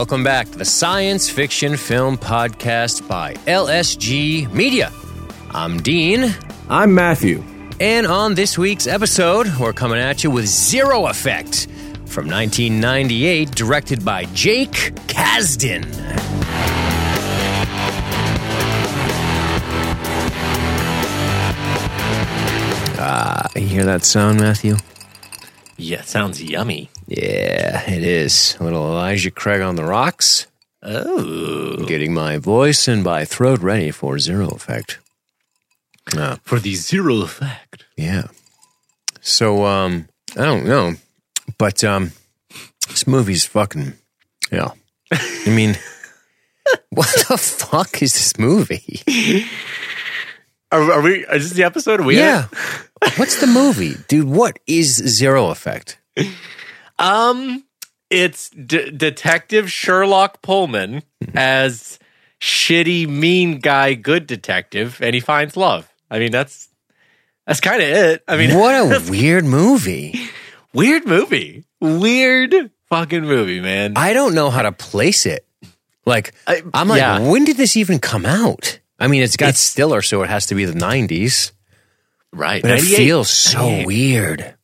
Welcome back to the Science Fiction Film Podcast by LSG Media. I'm Dean, I'm Matthew. and on this week's episode, we're coming at you with Zero Effect from 1998, directed by Jake Kasdan. Ah, you hear that sound, Matthew? Yeah, sounds yummy. Yeah, it is. A little Elijah Craig on the rocks. Oh. Getting my voice and my throat ready for Zero Effect. Ah, For the zero effect. yeah. So, um, I don't know, but um, this movie's fucking, yeah. I mean, what the fuck is this movie? Are, are we? Is this the episode? Are we Yeah. What's the movie, dude? What is Zero Effect? Um, it's D- Detective Sherlock Pullman as shitty, mean guy, good detective, and he finds love. I mean, that's that's kind of it. I mean, What a weird movie. weird movie. Weird fucking movie, man. I don't know how to place it. Like, I- I'm like, yeah. when did this even come out? I mean, it's got It's- Stiller, so it has to be the 90s, right. but it feels so 98. weird.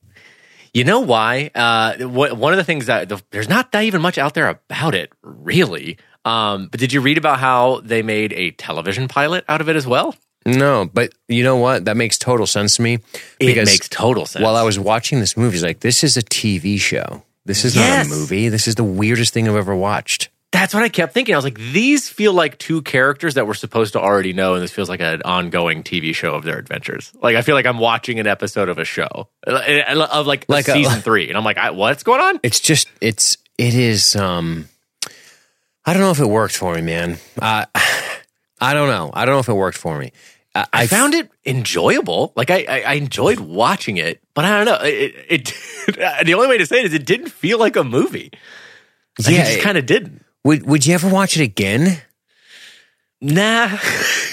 You know why? Uh, wh- one of the things that the, there's not that even much out there about it, really. Um, but did you read about how they made a television pilot out of it as well? No, but you know what? That makes total sense to me. It makes total sense. While I was watching this movie, it's like, this is a TV show. This is Yes. not a movie. This is the weirdest thing I've ever watched. That's what I kept thinking. I was like, these feel like two characters that we're supposed to already know, and this feels like an ongoing TV show of their adventures. Like I feel like I'm watching an episode of a show Uh, of like, Like a- season three, and I'm like, I, what's going on? It's just, it's, it is, um, I don't know if it worked for me, man. Uh, I don't know. I don't know if it worked for me. I, I found it enjoyable. Like I, I, I enjoyed watching it, but I don't know. It, it, the only way to say it is it didn't feel like a movie. Like, Yeah, it just kind of didn't. Would Would you ever watch it again? Nah,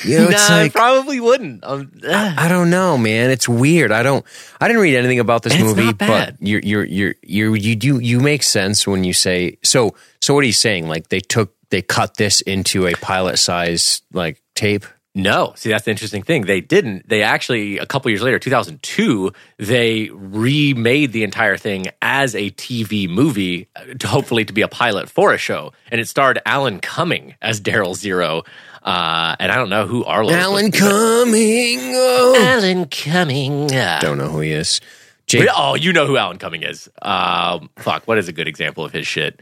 You know, nah, it's I probably wouldn't. Um, ah. I don't know, man. It's weird. I don't. I didn't read anything about this movie, but you're you're you're you're you do you make sense when you say so. So what are you saying? Like they took they cut this into a pilot size like tape. No, see that's the interesting thing. They didn't. They actually a couple years later, 2002, they remade the entire thing as a TV movie, uh, to hopefully to be a pilot for a show, and it starred Alan Cumming as Daryl Zero, uh, and I don't know who Arlo. is Alan Cumming. Oh. Alan Cumming. Don't know who he is. Jake. Oh, you know who Alan Cumming is. Um, fuck, what is a good example of his shit?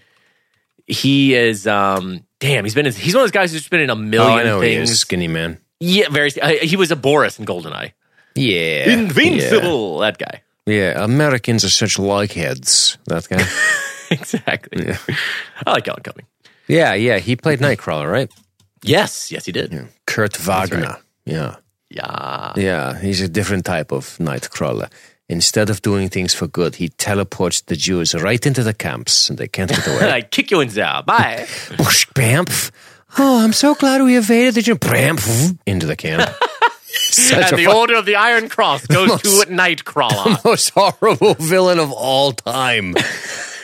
He is. Um, damn, he's been. in- He's one of those guys who's been in a Oh, million I know who he is. things. Skinny man. Yeah, very. Uh, he was a Boris in Goldeneye. Yeah. Invincible, that guy. Yeah. yeah. Americans are such likeheads. That guy. exactly. Yeah. I like Alan Cumming. yeah. Yeah. He played Nightcrawler, right? Yes, yes, he did. Kurt Wagner. right. Yeah. Yeah. Yeah, he's a different type of nightcrawler. Instead of doing things for good, he teleports the Jews right into the camps and they can't get away. I kick you in there. Bye. Whoosh, Bamf. Oh, I'm so glad we evaded the. Bamf, into the camp. Such and the fu- Order of the Iron Cross goes to Nightcrawler. most horrible villain of all time.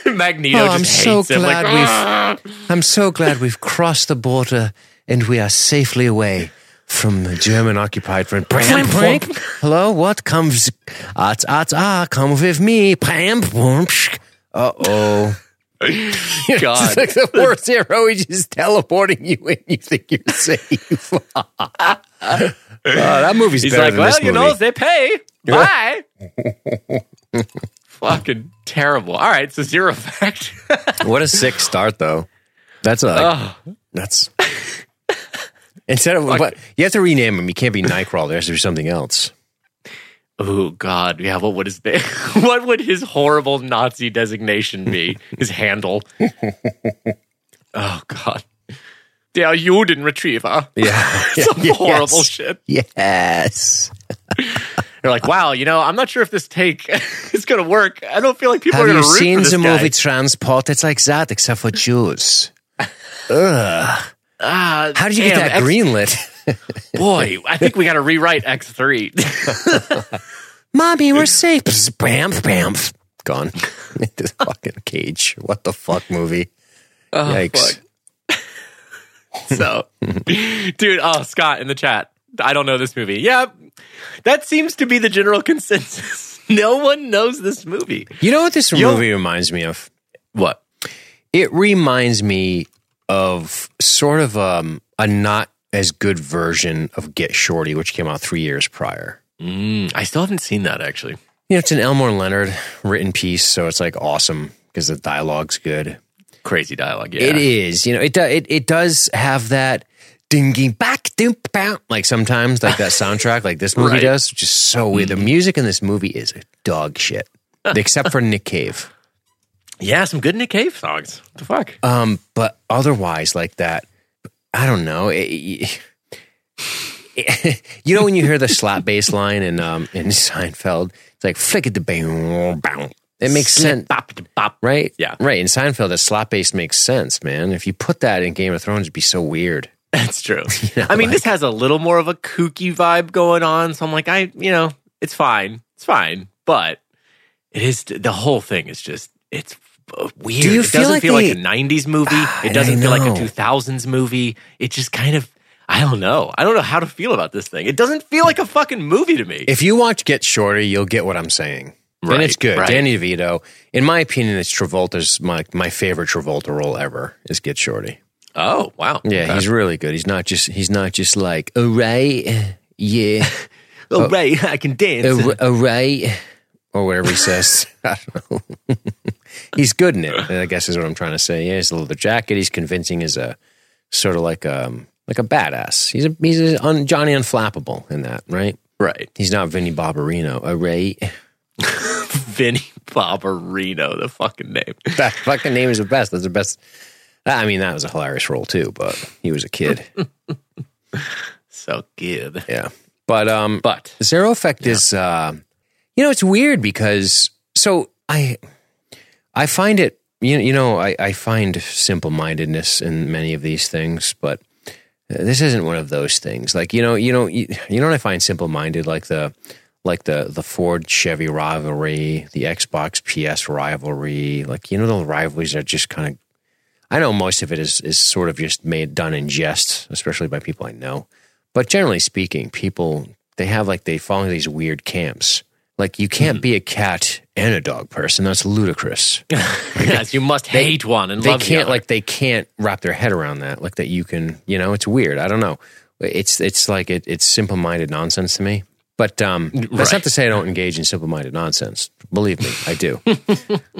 Magneto Oh, just I'm hates so glad like, "Ah." I'm so glad we've crossed the border and we are safely away from the German occupied front. Pram, prank. Hello, what comes? Ats, ats, ah, come with me. Pram, Uh oh. God. like the worst hero. He's just teleporting you and you think you're safe. oh, that movie's He's like, well, you movie. know, they pay. Bye. Fucking terrible. All right, so zero effect. What a sick start, though. That's a oh, that's instead of but you have to rename him. You can't be Nightcrawler. There has to be something else. Oh, God. Yeah, what would his what would his horrible Nazi designation be? His handle. oh, God. Der Juden Retriever. Yeah, Some Yes. horrible shit. Yes. You're like, wow, you know, I'm not sure if this take is going to work. I don't feel like people Have are going you to root seen for this the guy. movie Transport? It's like that, except for Jews. Ugh. Ah, How did you damn, get that greenlit? Boy, I think we got to rewrite X3. Mommy, we're safe. Psst, Bam, bam. Gone into the fucking cage. What the fuck movie? Oh, Yikes. fuck. so, dude, oh, Scott in the chat. I don't know this movie. Yeah, that seems to be the general consensus. no one knows this movie. You know what this Yo- movie reminds me of? What? It reminds me of sort of um, a not as good version of Get Shorty, which came out three years prior. Mm, I still haven't seen that actually. You know, it's an Elmore Leonard written piece, so it's like awesome because the dialogue's good. Crazy dialogue. Yeah. It is, you know, it do, it it does have that dingy back doom bow like sometimes like that soundtrack like this movie Right. does, which is so weird. The music in this movie is dog shit, except for Nick Cave. Yeah, some good Nick Cave songs. What the fuck? Um, but otherwise, like that, I don't know. It- it- you know when you hear the slap bass line in um in Seinfeld, it's like flick it the bang. It makes sense, Bop, bop. right? Yeah. right. In Seinfeld, the slap bass makes sense, man. If you put that in Game of Thrones, it'd be so weird. That's true. I mean, this has a little more of a kooky vibe going on. So I'm like, I, you know, it's fine. It's fine. But it is, the whole thing is just, it's weird. Do you it feel doesn't like feel they- like a 90s movie. It doesn't feel like a 2000s movie. It just kind of, I don't know. I don't know how to feel about this thing. It doesn't feel like a fucking movie to me. If you watch Get Shorty, you'll get what I'm saying. and it's good. right. Danny DeVito, in my opinion, it's Travolta's my my favorite Travolta role ever is Get Shorty. oh, wow. Yeah, Okay. he's really good. He's not just he's not just like all right, yeah, oh, right. I can dance. all all right, or whatever he says. I don't know. he's good in it. I guess is what I'm trying to say. Yeah, he's a leather jacket. He's convincing as a sort of like um like a badass. He's a he's a un, Johnny Unflappable in that, right? right. He's not Vinny Barbarino. All right, Vinny Barbarino, the fucking name. that fucking name is the best. That's the best. I mean, that was a hilarious role too, but he was a kid. So good. Yeah, but um, But Zero Effect is, uh, you know, it's weird because so I, I find it, you you know, I, I find simple mindedness in many of these things, but this isn't one of those things. Like you know, you know, you, you know what I find simple minded, like the like the the Ford Chevy rivalry, the Xbox PS rivalry, like you know, the rivalries are just kind of. I know most of it is is sort of just made done in jest, especially by people I know. But generally speaking, people they have like they fall into these weird camps. Like you can't be a cat and a dog person. That's ludicrous. yes, you must hate one and they love can't other. like they can't wrap their head around that. Like that you can, you know, it's weird. I don't know. It's it's like it, it's simple minded nonsense to me. But um, that's Right. not to say I don't engage in simple minded nonsense. Believe me, I do.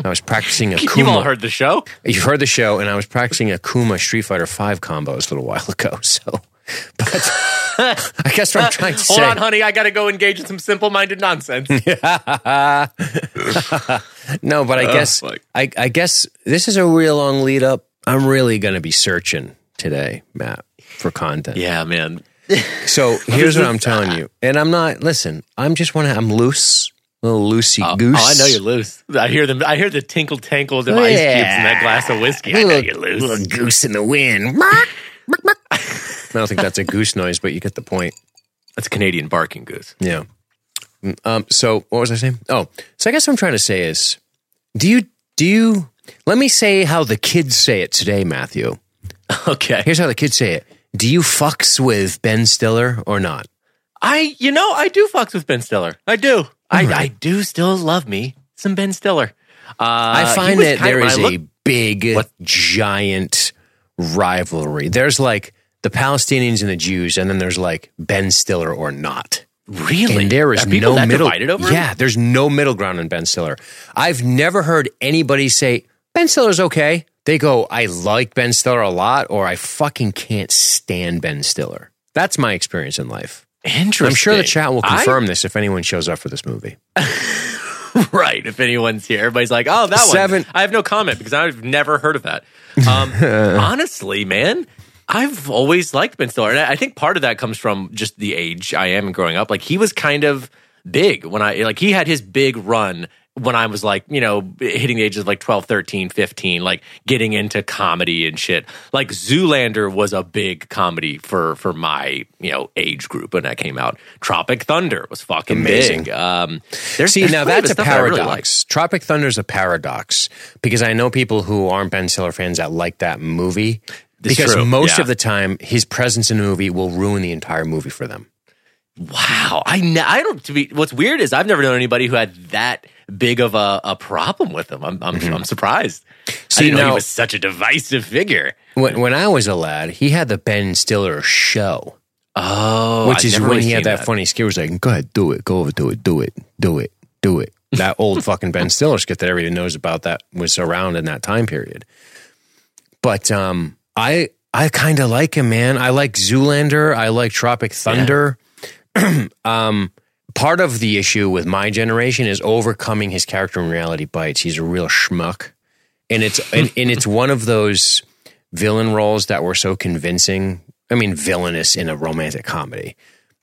I was practicing Akuma. You've all heard the show. You've heard the show, and I was practicing Akuma Street Fighter Five combos a little while ago. So, but I guess what I'm trying to Hold say. on, honey. I got to go engage in some simple-minded nonsense. No, but I oh, guess fuck. I, I guess this is a real long lead up. I'm really going to be searching today, Matt, for content. yeah, man. So here's what I'm telling you, and I'm not. Listen, I'm just want to. I'm loose, little loosey goose. Oh, I know you're loose. I hear them. I hear the tinkle tankle of them ice cubes in that glass of whiskey. I know Little- you're loose. Little goose in the wind. I don't think that's a goose noise, but you get the point. That's a Canadian barking goose. Yeah. Um, so what was I saying? Oh, so I guess what I'm trying to say is, do you do you? Let me say how the kids say it today, Matthew. Okay. Here's how the kids say it. Do you fucks with Ben Stiller or not? I, you know, I do fucks with Ben Stiller. I do. I, right. I do still love me some Ben Stiller. Uh, I find that of- there is I a big, What? giant rivalry. There's like the Palestinians and the Jews, and then there's like Ben Stiller or not. really. And there is no middle. yeah, there's no middle ground in Ben Stiller. I've never heard anybody say Ben Stiller's okay. They go, I like Ben Stiller a lot, or I fucking can't stand Ben Stiller. That's my experience in life. Interesting. I'm sure the chat will I- confirm this if anyone shows up for this movie. right. If anyone's here, everybody's like, "Oh, that Seven- one." I have no comment because I've never heard of that. Um, honestly, man, I've always liked Ben Stiller, and I think part of that comes from just the age I am and growing up. Like he was kind of big when I like he had his big run when I was like, you know, hitting the ages of like 12, 13, 15, like getting into comedy and shit. Like Zoolander was a big comedy for for my, you know, age group when that came out. Tropic Thunder was fucking Amazing. big. Um there's, See, there's now that's a that really like. paradox. Tropic Thunder is a paradox because I know people who aren't Ben Stiller fans that like that movie. It's because true, most yeah. of the time his presence in the movie will ruin the entire movie for them. Wow, I ne- I don't. To be what's weird is I've never known anybody who had that big of a, a problem with him. I'm I'm, I'm surprised. Mm-hmm. I didn't know now- he was such a divisive figure. When, when I was a lad, he had the Ben Stiller show, Oh, which I've is when really he had seen that, funny skit. Was like, "Go ahead, do it. Go over, do it, do it, do it, do it." That old fucking Ben Stiller skit that everybody knows about that was around in that time period. But um, I I kind of like him, man. I like Zoolander. I like Tropic Thunder. um, part of the issue with my generation is overcoming his character in Reality Bites. He's a real schmuck, and it's and, and it's one of those villain roles that were so convincing. I mean, villainous in a romantic comedy,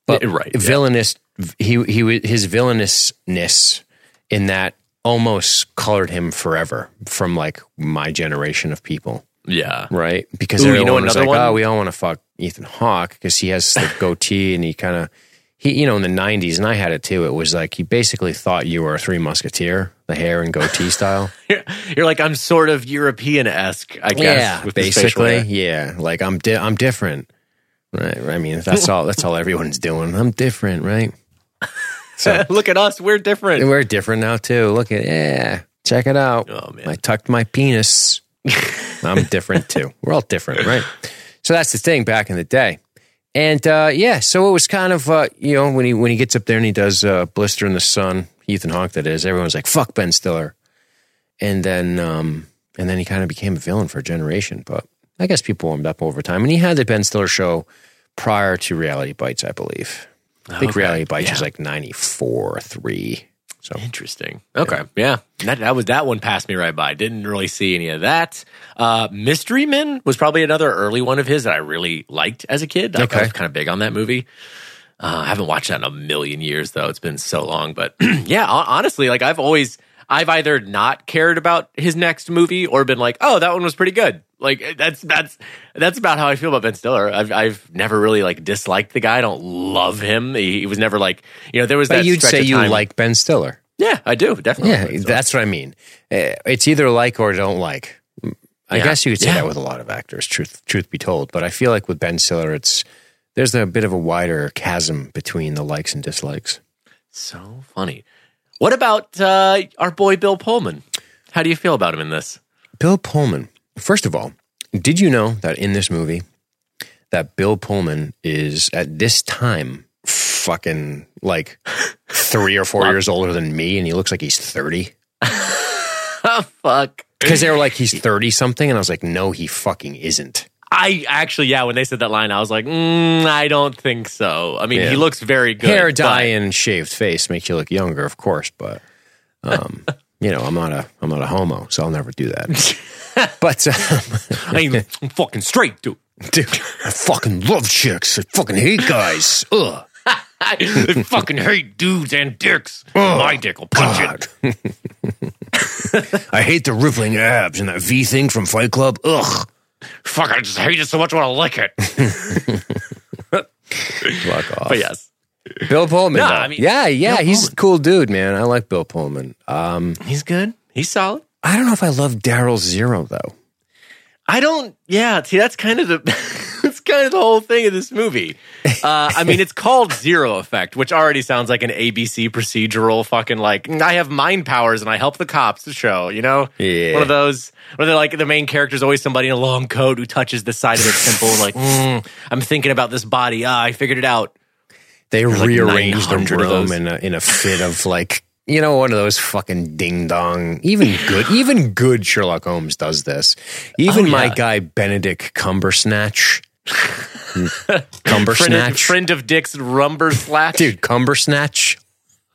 but Yeah, right, yeah. villainous. He he his villainousness in that almost colored him forever from like my generation of people Yeah, right? Because Ooh, you know was another like, one? "Oh, we all want to fuck Ethan Hawke because he has the goatee and he kind of he, you know, in the '90s, and I had it too. It was like he basically thought you were a Three Musketeer, the hair and goatee style. You're like I'm sort of European esque, I guess. with basically, yeah. Like I'm, di- I'm different, right? I mean, that's all. That's all everyone's doing. I'm different, right? So look at us, we're different. We're different now too. Look at yeah, check it out. Oh, man. I tucked my penis. I'm different too. We're all different, right? So that's the thing back in the day. And uh, yeah, so it was kind of uh, you know when he when he gets up there and he does uh, Blister in the Sun, Ethan Hawke that is. Everyone's like fuck Ben Stiller, and then um, and then he kind of became a villain for a generation. But I guess people warmed up over time, and he had the Ben Stiller show prior to Reality Bites, I believe. I think Okay, Reality Bites yeah. was like ninety four three. So Interesting. Okay. Yeah. That, that was that one passed me right by. Didn't really see any of that. Uh, Mystery Men was probably another early one of his that I really liked as a kid. I- I, was kind of big on that movie. Uh, I haven't watched that in a million years though. It's been so long. But yeah, honestly, like I've always I've either not cared about his next movie or been like, oh, that one was pretty good. Like that's that's that's about how I feel about Ben Stiller. I've I've never really like disliked the guy. I don't love him. He, he was never like you know there was But that you'd say you time- like Ben Stiller. yeah, I do definitely. Yeah, that's what I mean. Uh, It's either like or don't like. I Yeah. guess you could say Yeah. that with a lot of actors. Truth, truth be told, but I feel like with Ben Stiller, it's there's a bit of a wider chasm between the likes and dislikes. So funny. What about uh, our boy Bill Pullman? How do you feel about him in this? Bill Pullman. First of all, did you know that in this movie, that Bill Pullman is at this time fucking like three or four years older than me, and he looks like he's thirty. oh, fuck. Because they were like he's thirty something, and I was like, no, he fucking isn't. I actually, yeah, when they said that line, I was like, mm, I don't think so. I mean, Yeah. he looks very good. hair but- dye and shaved face makes you look younger, of course, but um, you know, I'm not a I'm not a homo, so I'll never do that. but um, I mean, I'm fucking straight, dude. dude, I fucking love chicks. I fucking hate guys. Ugh. I fucking hate dudes and dicks. My dick will punch it. I hate the rippling abs and that V thing from Fight Club. Ugh. Fuck, I just hate it so much I want to lick it. Fuck off. But yes, Bill Pullman. No. I mean, yeah, yeah, Bill he's Pullman. a cool dude, man. I like Bill Pullman. Um, he's good. He's solid. I don't know if I love Daryl Zero though. I don't. Yeah, see, that's kind of the that's kind of the whole thing of this movie. Uh, I mean, it's called Zero Effect, which already sounds like an ABC procedural fucking like I have mind powers and I help the cops The show. You know, Yeah. one of those where they're like the main character is always somebody in a long coat who touches the side of their temple and like mm, I'm thinking about this body. Ah, I figured it out. They like rearranged the room in a, in a fit of like you know one of those fucking ding dong. Even good, even good Sherlock Holmes does this. Oh, even Oh, my guy Benedict Cumbersnatch, Friend Cumbersnatch, of, friend of Dick's Rumber Slash. dude, Cumbersnatch.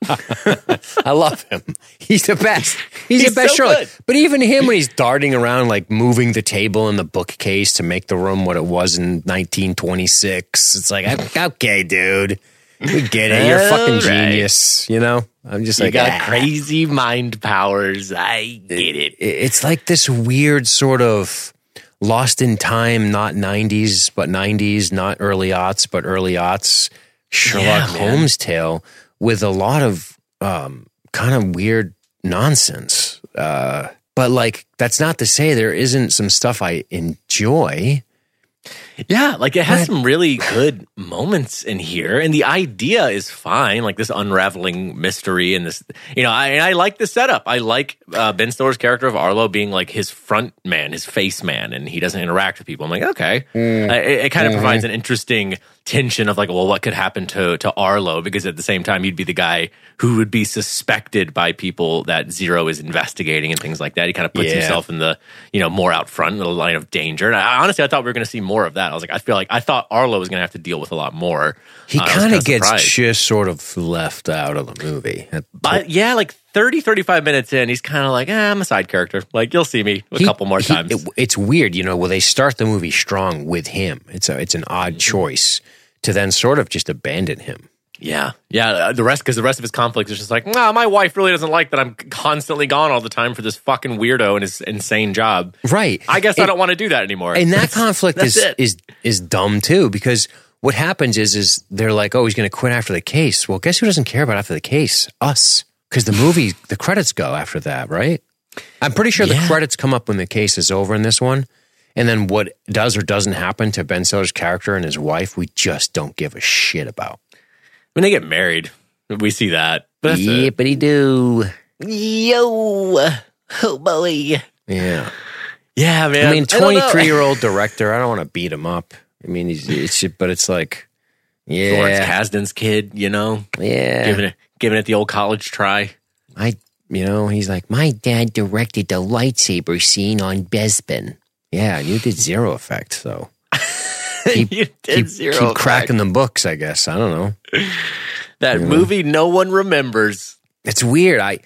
I love him. He's the best. He's, He's the best so Sherlock. good. But even him, when he's darting around, like moving the table and the bookcase to make the room what it was in 1926, it's like, okay, dude, we get it. You're a fucking right. genius. You know, I'm just You like, got ah. crazy mind powers. I get it. It's like this weird sort of lost in time, not 90s, but 90s, not early aughts, but early aughts Sherlock Yeah. Holmes tale with a lot of um, kind of weird nonsense. Uh, but like, that's not to say there isn't some stuff I enjoy. Yeah, like it has some really good moments in here, and the idea is fine. Like this unraveling mystery, and this, you know, I, I like the setup. I like uh, Ben Stiller's character of Arlo being like his front man, his face man, and he doesn't interact with people. I'm like, okay, Mm. Uh, it, it kind of Mm-hmm. provides an interesting tension of like, well, what could happen to to Arlo? Because at the same time, he'd be the guy who would be suspected by people that Zero is investigating and things like that. He kind of puts Yeah. himself in the you know more out front in the line of danger. And I, honestly, I thought we were going to see more of that. I was like, I feel like I thought Arlo was going to have to deal with a lot more. He Uh, kind of gets surprised. just sort of left out of the movie. But yeah, like 30, 35 minutes in, he's kind of like, eh, I'm a side character. Like you'll see me a He- couple more he- times. it- it's weird, you know. Well, they start the movie strong with him. It's a it's an odd Mm-hmm. choice to then sort of just abandon him. yeah, yeah. uh, The rest because the rest of his conflict is just like, nah, my wife really doesn't like that I'm constantly gone all the time for this fucking weirdo and his insane job. Right. I guess I don't want to do that anymore. and that conflict is it. is is dumb too because what happens is is they're like oh he's going to quit after the case well guess who doesn't care about after the case us because the movie the credits go after that right i'm pretty sure the credits come up when the case is over in this one and then what does or doesn't happen to ben stiller's character and his wife we just don't give a shit about when they get married, we see that. But that's it. do Yo, oh boy. yeah Yeah, man. i mean don't 23 year old director i don't want to beat him up i mean he's it's but it's like Lawrence yeah Kasdan's kid, you know, yeah giving it giving it the old college try. I, you know, he's like, my dad directed the lightsaber scene on Bespin. Yeah, and you did zero effect, so keep, you did keep, zero keep effect. cracking the books. I guess I don't know. that movie. No one remembers. It's weird. I,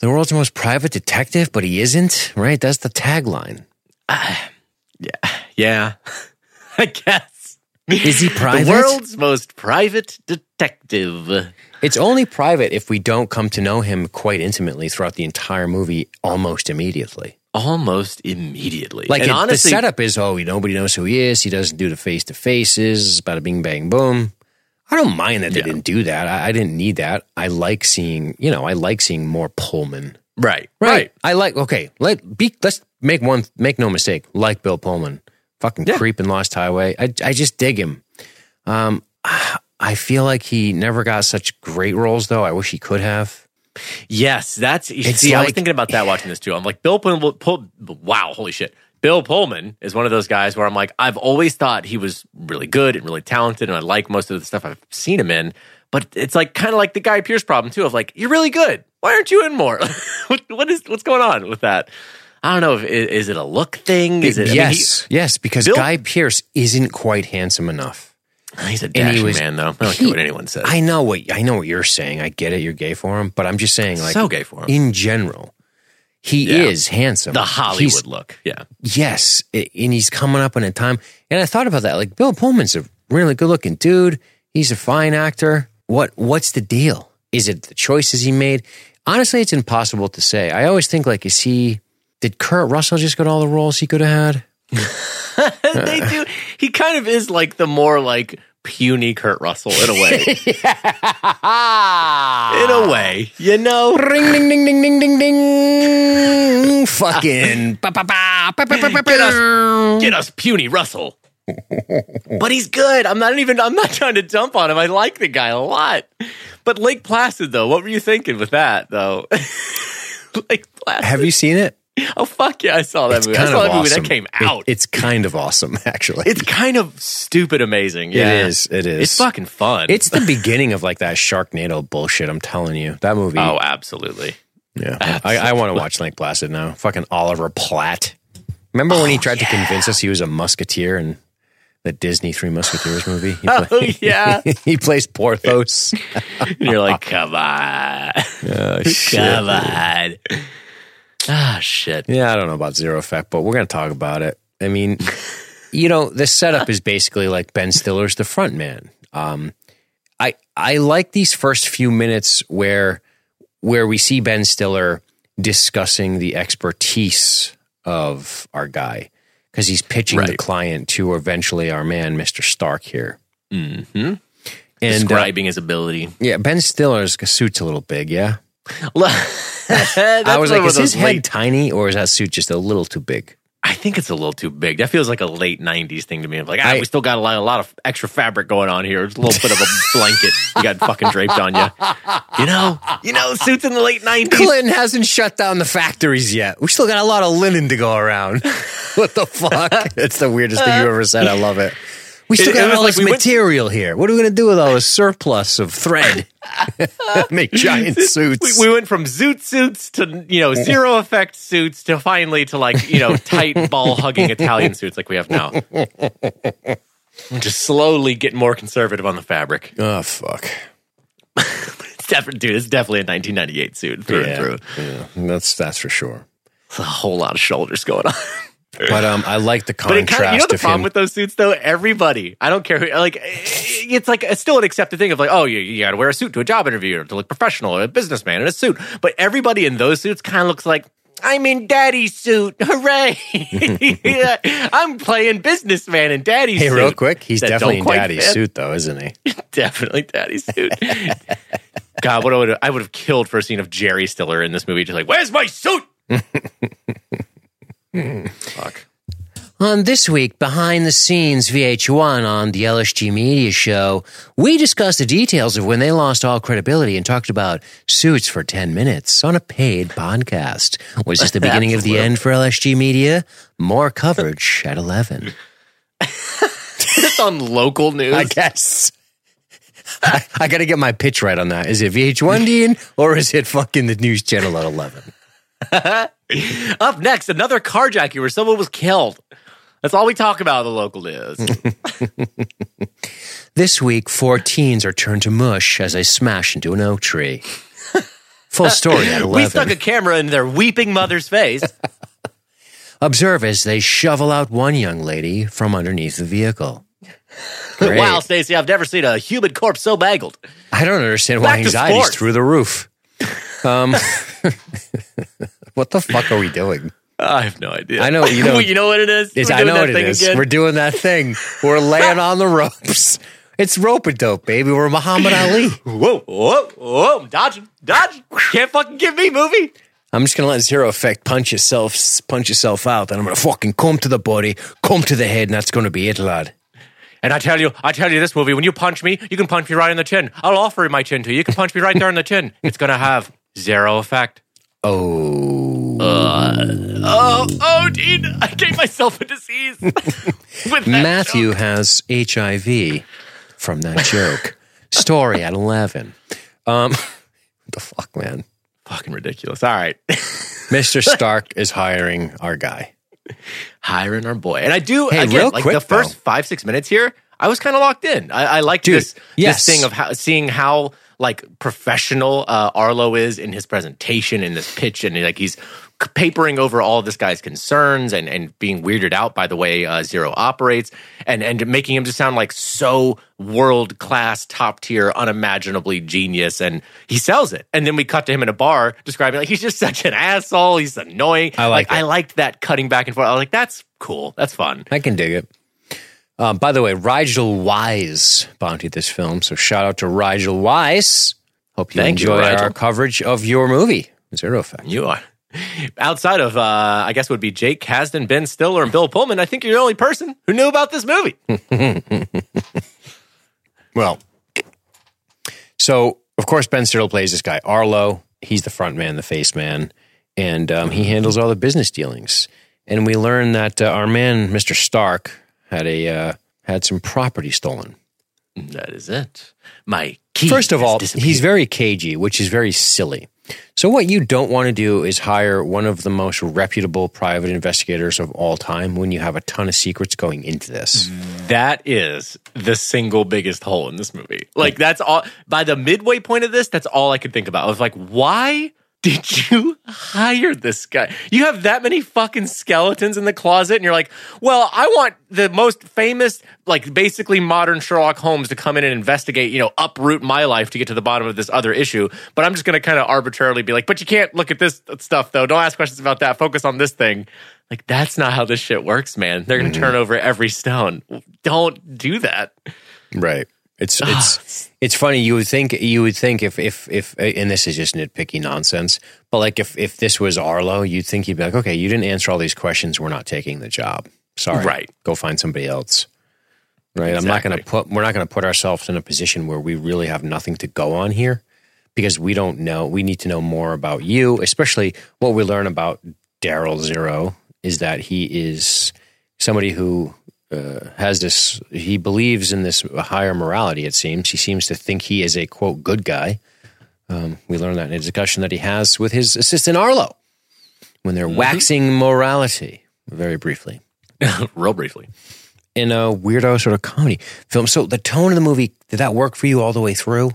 the world's most private detective, but he isn't. Right? That's the tagline. Yeah, Yeah. I guess. Is he private? The world's most private detective. It's only private if we don't come to know him quite intimately throughout the entire movie, almost immediately. Almost immediately. Like and it, honestly, the setup is, oh, nobody knows who he is. He doesn't do the face to faces. Bada bing bang boom. I don't mind that they Yeah. didn't do that. I, I didn't need that. I like seeing, you know, I like seeing more Pullman. right, right. I like. Okay, let be. Let's make one. Make no mistake. Like Bill Pullman, fucking Yeah. creep in Lost Highway. I I just dig him. Um, I feel like he never got such great roles though. I wish he could have. Yes, that's. It's see, I was thinking about that watching this too. I'm like, Bill Pullman. Pull, wow, holy shit. Bill Pullman is one of those guys where I'm like, I've always thought he was really good and really talented, and I like most of the stuff I've seen him in. But it's like kind of like the Guy Pearce problem too, of like, you're really good. Why aren't you in more? what, what is what's going on with that? I don't know. If, is, is it a look thing? Is it? I mean, yes, yes, because Bill- Guy Pearce isn't quite handsome enough. He- he's a dashing was- man, though. I don't he- care what anyone says. I know what I know what you're saying. I get it. You're gay for him, but I'm just saying, like, so gay for him. in general, he Yeah. is handsome. the He's- Hollywood look. Yeah. yes, and he's coming up in a time. And I thought about that. Like, Bill Pullman's a really good looking dude. He's a fine actor. What What's the deal? Is it the choices he made? Honestly, it's impossible to say. I always think, like, is he? Did Kurt Russell just get all the roles he could have had? they do. He kind of is like the more like puny Kurt Russell in a way. in a way, you know. Ring ding ding ding ding ding ding. Fucking. ba, ba, ba, ba, ba, ba, ba, Get us- Get us puny Russell. but he's good. I'm not even. I'm not trying to dump on him. I like the guy a lot. But Lake Placid, though, what were you thinking with that, though? Lake Placid. Have you seen it? Oh fuck yeah! I saw that It's movie. I saw of that movie that came It- out. it's kind of awesome, actually. it's kind of stupid amazing. Yeah. It is. It is. It's fucking fun. It's the beginning of like that Sharknado bullshit. I'm telling you, that movie. oh, absolutely. yeah. I, I want to watch Lake Placid now. Fucking Oliver Platt. Remember when he oh, tried to convince us he was a musketeer in the Disney Three Musketeers movie? He, Oh play- yeah. he plays Porthos. And you're like, come on, Oh, shit. come on. Ah, shit. Yeah, I don't know about Zero Effect, but we're going to talk about it. I mean, you know, the setup is basically like Ben Stiller's the front man. Um, I I like these first few minutes where where we see Ben Stiller discussing the expertise of our guy because he's pitching the client to eventually our man, Mister Stark here. Mm-hmm. And uh, Describing his ability. yeah, Ben Stiller's suit's a little big. Yeah, I was like, is his head tiny or is that suit just a little too big? I think it's a little too big. That feels like a late '90s thing to me. I'm like, ah, I- we still got a lot, a lot of extra fabric going on here. It's a little bit of a blanket you got fucking draped on you. You know, you know, suits in the late '90s. Clinton hasn't shut down the factories yet. We still got a lot of linen to go around. what the fuck? It's the weirdest thing you ever said. I love it. We still It- it got was all like this we went- material here. What are we going to do with all this surplus of thread? Make giant suits. We, we went from zoot suits to you know zero effect suits to finally to like you know tight ball hugging Italian suits like we have now. Just slowly getting more conservative on the fabric. oh fuck. It's dude, it's definitely a 1998 suit through and through. yeah, that's that's for sure. It's a whole lot of shoulders going on. But um, I like the But it contrast kind of, you know the problem him. with those suits though. Everybody, I don't care who, like, it's like it's still an accepted thing of like, oh, you, you got to wear a suit to a job interview to look professional, or a businessman in a suit. But everybody in those suits kind of looks like. I'm in daddy's suit. Hooray. Yeah, I'm playing businessman in daddy's hey, suit. real quick, he's definitely in daddy's fit. suit, though, isn't he? Definitely daddy's suit. God, what I would I would have killed for a scene of Jerry Stiller in this movie. Just like, where's my suit? Fuck. On this week, behind the scenes VH1 on the LSG Media Show, we discussed the details of when they lost all credibility and talked about suits for 10 minutes on a paid podcast. Was this the beginning of the end for LSG Media? More coverage at 11. It's on local news. I guess. I, I got to get my pitch right on that. Is it VH1, Dean, or is it fucking the news channel at 11? Up next, another carjacking where someone was killed. That's all we talk about in the local news. This week, four teens are turned to mush as they smash into an oak tree. Full story at 11. we stuck a camera in their weeping mother's face. Observe as they shovel out one young lady from underneath the vehicle. Great. wow, Stacy, I've never seen a human corpse so mangled. I don't understand why Back anxiety's through the roof. Um, what the fuck are we doing? I have no idea. I know, you know- you know what it is. It's, We're I doing know that what it thing again. We're doing that thing. We're laying on the ropes. It's rope a dope, baby. We're Muhammad Ali. Whoa, whoa, whoa! I'm dodging, dodging. Can't fucking give me movie. I'm just gonna let zero effect punch yourself, punch yourself out, and I'm gonna fucking come to the body, come to the head, and that's gonna be it, lad. And I tell you, I tell you this movie, when you punch me, you can punch me right in the chin. I'll offer my chin to you. You can punch me right there in the chin. It's gonna have zero effect. Oh, Oh, oh, Dean, I gave myself a disease. Matthew has HIV from that joke. Story at 11. Um, what the fuck, man? Fucking ridiculous. All right. Mr. Stark is hiring our guy. Hiring our boy. And I do, Hey, again, real like quick, the first though. five, six minutes here, I was kind of locked in. I, I liked Dude, this, yes. this thing of how, seeing how like professional uh, Arlo is in his presentation, in this pitch, and like he's papering over all this guy's concerns and, and being weirded out by the way uh, Zero operates and, and making him just sound like so world class, top tier, unimaginably genius. And he sells it. And then we cut to him in a bar describing like he's just such an asshole. He's annoying. I like I it. liked that cutting back and forth. I was like, that's cool. That's fun. I can dig it. Um, by the way, Rigel Wise bounty this film, so shout out to Rigel Wise. Hope you Thank you, enjoy our coverage of your movie, Zero Effect. You are. Outside of, uh, I guess, would be Jake Kasdan, Ben Stiller, and Bill Pullman. I think you're the only person who knew about this movie. Well, so of course Ben Stiller plays this guy Arlo. He's the front man, the face man, and um, he handles all the business dealings. And we learn that uh, our man, Mister Stark, had a uh, had some property stolen. That is it. My key. First of all, he's very cagey, which is very silly. So what you don't want to do is hire one of the most reputable private investigators of all time when you have a ton of secrets going into this. that is the single biggest hole in this movie. Like that's all. By the midway point of this, that's all I could think about. I was like, why? Did you hire this guy? You have that many fucking skeletons in the closet, and you're like, well, I want the most famous, like basically modern Sherlock Holmes to come in and investigate, you know, uproot my life to get to the bottom of this other issue. But I'm just going to kind of arbitrarily be like, but you can't look at this stuff though. Don't ask questions about that. Focus on this thing. Like, that's not how this shit works, man. They're going to mm-hmm. turn over every stone. Don't do that. Right. It's ah. it's it's funny. You would think you would think if if if and this is just nitpicky nonsense, but like if if this was Arlo, you'd think you'd be like, okay, you didn't answer all these questions. We're not taking the job. Sorry, Right. Go find somebody else. Right. I'm not going to put. We're not going to put ourselves in a position where we really have nothing to go on here because we don't know. We need to know more about you, especially what we learn about Daryl Zero is that he is somebody who uh, has this. He believes in this higher morality. It seems he seems to think he is a quote good guy. Um, we learn that in a discussion that he has with his assistant Arlo when they're waxing morality. Very briefly Real briefly. in a weirdo sort of comedy film. So the tone of the movie did that work for you all the way through?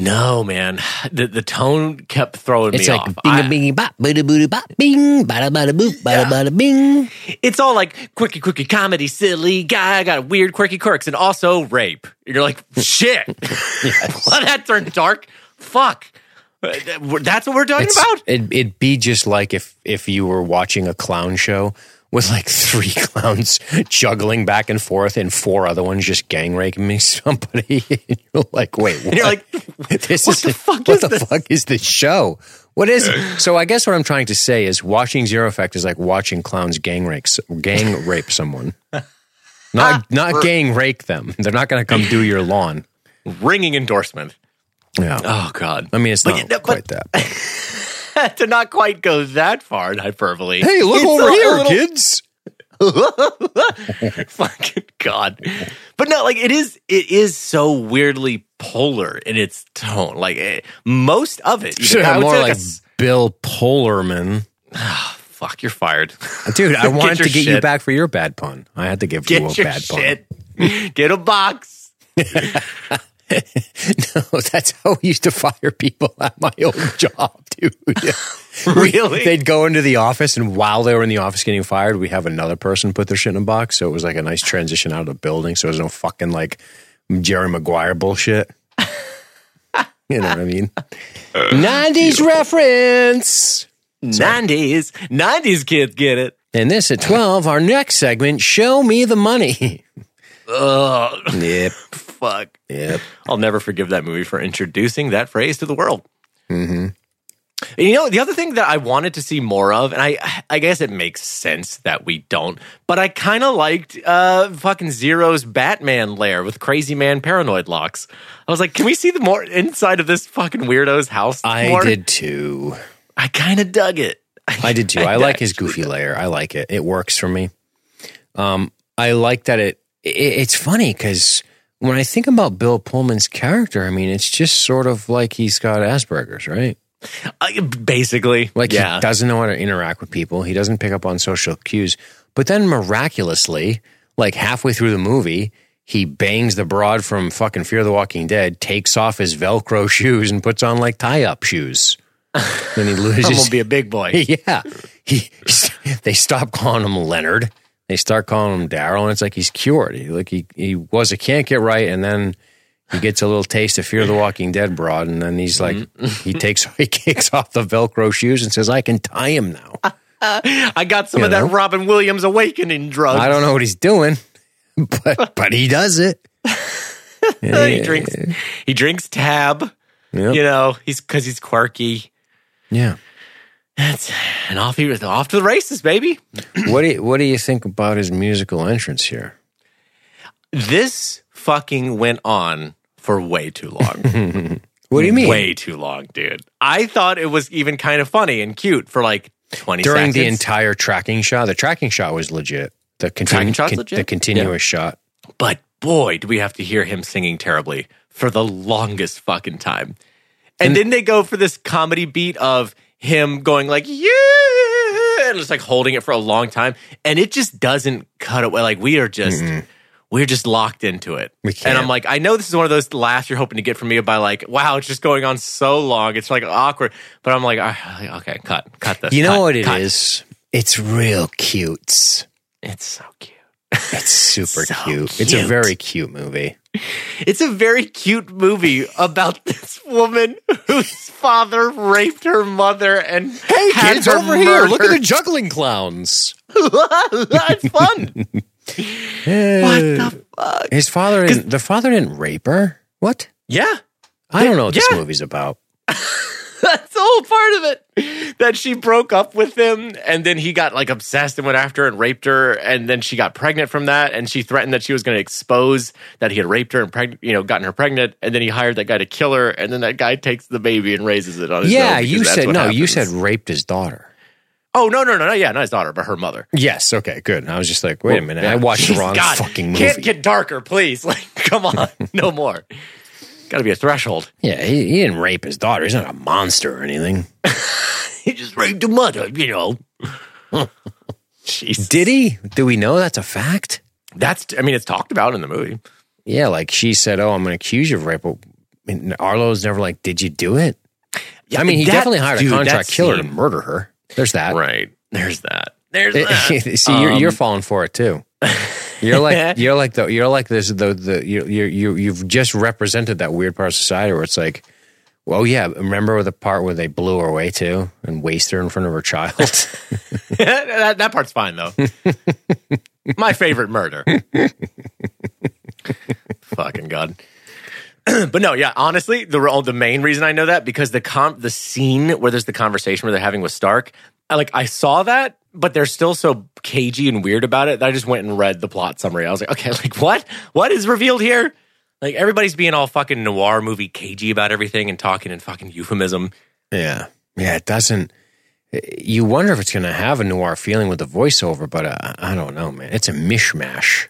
No, man. The the tone kept throwing It's me like off. bing a bingy bop, bada booty bop, bing, bada bada boop, bada bada bing. it's all like quirky, quirky comedy, silly guy, I got weird, quirky quirks, and also rape. You're like, shit. well, that turned dark. Fuck. That's what we're talking It's, about. it, it'd be just like if if you were watching a clown show with like three clowns juggling back and forth and four other ones just gang raping somebody. and you're like, wait, what? You're like, this what is the fuck what is the this? fuck is this show? What is it? So I guess what I'm trying to say is watching Zero Effect is like watching clowns gang rape gang rape someone. Not ah, not gang rape them. They're not going to come do your lawn. ringing endorsement. Yeah. Oh, God. I mean, it's But not you know, quite but- that. to not quite go that far in hyperbole. Hey, look It's over here, little- kids. Fucking God. But no, like it is it is so weirdly polar in its tone. Like eh, most of it. Should have more say like a Bill Polarman. fuck, you're fired. Dude, I wanted to get you back for your bad pun. I had to give Get you a bad shit. Get a box. No, that's how we used to fire people at my old job, dude. Really? They'd go into the office, and while they were in the office getting fired, we have another person put their shit in a box. So it was like a nice transition out of the building. So there's no fucking like Jerry Maguire bullshit. you know what I mean? Uh, 90s reference. 90s. 90s kids get it. And this at 12, our next segment, Show Me the Money. Ugh. Yep. Fuck. Yep. I'll never forgive that movie for introducing that phrase to the world. Mm-hmm. You know, the other thing that I wanted to see more of, and I, I guess it makes sense that we don't, but I kind of liked uh, fucking Zero's Batman lair with Crazy Man paranoid locks. I was like, can we see the more inside of this fucking weirdo's house? I more? did too. I kind of dug it. I did too. I like his goofy layer. I like it. It works for me. Um, I like that it, it it's funny because when I think about Bill Pullman's character, I mean, it's just sort of like he's got Asperger's, right? Uh, basically, Like yeah. he doesn't know how to interact with people. He doesn't pick up on social cues. But then miraculously, like halfway through the movie, he bangs the broad from fucking Fear the Walking Dead, takes off his Velcro shoes and puts on like tie up shoes. then he loses. I'm gonna be a big boy. yeah. He, they stop calling him Leonard. They start calling him Daryl, and it's like he's cured. He, like he, he was a can't get right, and then he gets a little taste of Fear the Walking Dead broad, and then he's like mm-hmm. he takes he kicks off the Velcro shoes and says, "I can tie him now." I got some You of that? Robin Williams awakening drug. I don't know what he's doing, but but he does it. he drinks. He drinks tab. Yep. You know, he's because he's quirky. Yeah. That's, and off he was off to the races, baby. What do you, what do you think about his musical entrance here? This fucking went on for way too long. What do you mean? way too long, dude. I thought it was even kind of funny and cute for like twenty During seconds. the entire tracking shot, the tracking shot was legit. The continu- con- legit? the continuous shot. but boy, do we have to hear him singing terribly for the longest fucking time. And, then they go for this comedy beat of him going like yeah, and just like holding it for a long time, and it just doesn't cut away. Like we are just. We're just locked into it. We And. I'm like, I know this is one of those laughs you're hoping to get from me by like, wow, it's just going on so long. It's like awkward. But I'm like, ah, okay, cut, cut this. You know cut, what it is? cut. It's real cute. It's so cute. It's super So cute. It's a cute. very cute movie. It's a very cute movie about this woman whose father raped her mother and had her murdered. Here look at the juggling clowns. That's fun. what the fuck? His father didn't, the father didn't rape her. What? Yeah. I don't know what this movie's about. That's the whole part of it. That she broke up with him and then he got like obsessed and went after her and raped her. And then she got pregnant from that. And she threatened that she was going to expose that he had raped her and preg- you know, gotten her pregnant. And then he hired that guy to kill her. And then that guy takes the baby and raises it on his Yeah, you said no. You said raped his daughter. Oh, no, no, no, no. Yeah, not his daughter, but her mother. Yes. Okay. Good. I was just like, wait a minute. I watched the wrong God, fucking movie. Can't get darker, please. Like, come on. no more. Got to be a threshold. yeah, he, he didn't rape his daughter. He's not a monster or anything. He just raped a mother, you know. Did he? Do we know that's a fact? That's, I mean, it's talked about in the movie. Yeah, like she said, "Oh, I'm going to accuse you of rape." But Arlo's never like, "Did you do it?" Yeah, I mean, he that- definitely hired dude, a contract killer to murder her. There's that. Right. There's that. There's that. See, you're, Um, you're falling for it too. You're like you're like the you're like this the the you you you you've just represented that weird part of society where it's like, well, yeah, remember the part where they blew her away too and wasted her in front of her child. that, that part's fine though. My favorite murder. Fucking god. but no, yeah, honestly, the real- the main reason I know that because the com- the scene where there's the conversation where they're having with Stark, I, like I saw that, but they're still so cagey and weird about it that I just went and read the plot summary. I was like, okay, like what? What is revealed here? Like everybody's being all fucking noir movie cagey about everything and talking in fucking euphemism. yeah, yeah, it doesn't. You wonder if it's going to have a noir feeling with the voiceover, but uh, I don't know, man. It's a mishmash.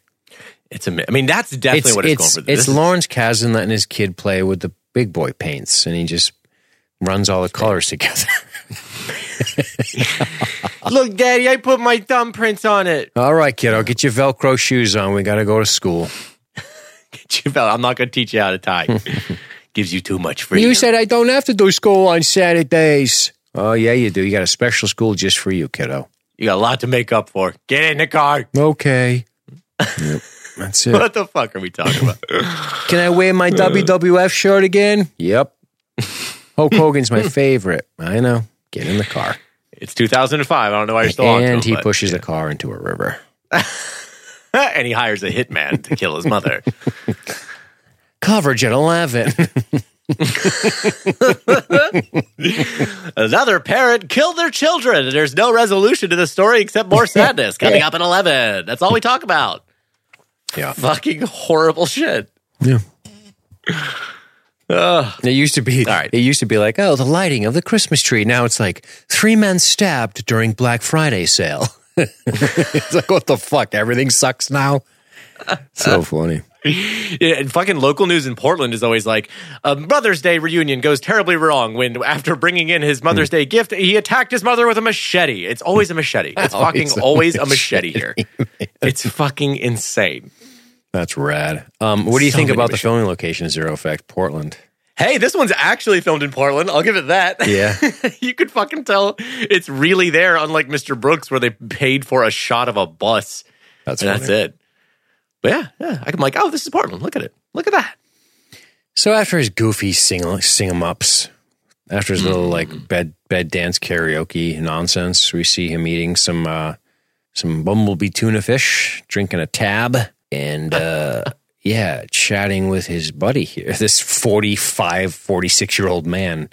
It's a, I mean, that's definitely it's what it's, it's, going for. it's This is- Lawrence Kasdan letting his kid play with the big boy paints, and he just runs all the colors together. Look, Daddy, I put my thumbprints on it. all right, kiddo, get your Velcro shoes on. We got to go to school. Get your Velcro. I'm not going to teach you how to tie. Gives you too much freedom. You said I don't have to do school on Saturdays. Oh yeah, you do. You got a special school just for you, kiddo. you got a lot to make up for. Get in the car. Okay. Yep, that's it. What the fuck are we talking about? Can I wear my WWF shirt again? Yep. Hulk Hogan's my favorite. I know. Get in the car. it's 2005. I don't know why you're still on. And he but- pushes the car into a river. and he hires a hitman to kill his mother. Coverage at 11. Another parent killed their children. There's no resolution to the story except more sadness. Coming up at 11. That's all we talk about. yeah. Fucking horrible shit. Yeah. Ugh. It used to be All right. it used to be like, oh, the lighting of the Christmas tree. Now it's like three men stabbed during Black Friday sale. it's like what the fuck? Everything sucks now. So funny. Yeah, and fucking local news in Portland is always like a Mother's Day reunion goes terribly wrong when after bringing in his Mother's hmm. Day gift, he attacked his mother with a machete. It's always a machete. It's fucking Always a always a machete here. It's fucking insane. That's rad. Um, what do you So think about the filming location of Zero Effect Portland? Hey, this one's actually filmed in Portland. I'll give it that. Yeah. you could fucking tell it's really there, unlike Mr. Brooks, where they paid for a shot of a bus. That's and that's it. But yeah, yeah. I'm like, oh, this is Portland. Look at it. Look at that. So after his goofy sing sing 'em ups, after his little like bed bed dance karaoke nonsense, we see him eating some uh some bumblebee tuna fish, drinking a tab, and uh yeah, chatting with his buddy here. This 45, 46 year old man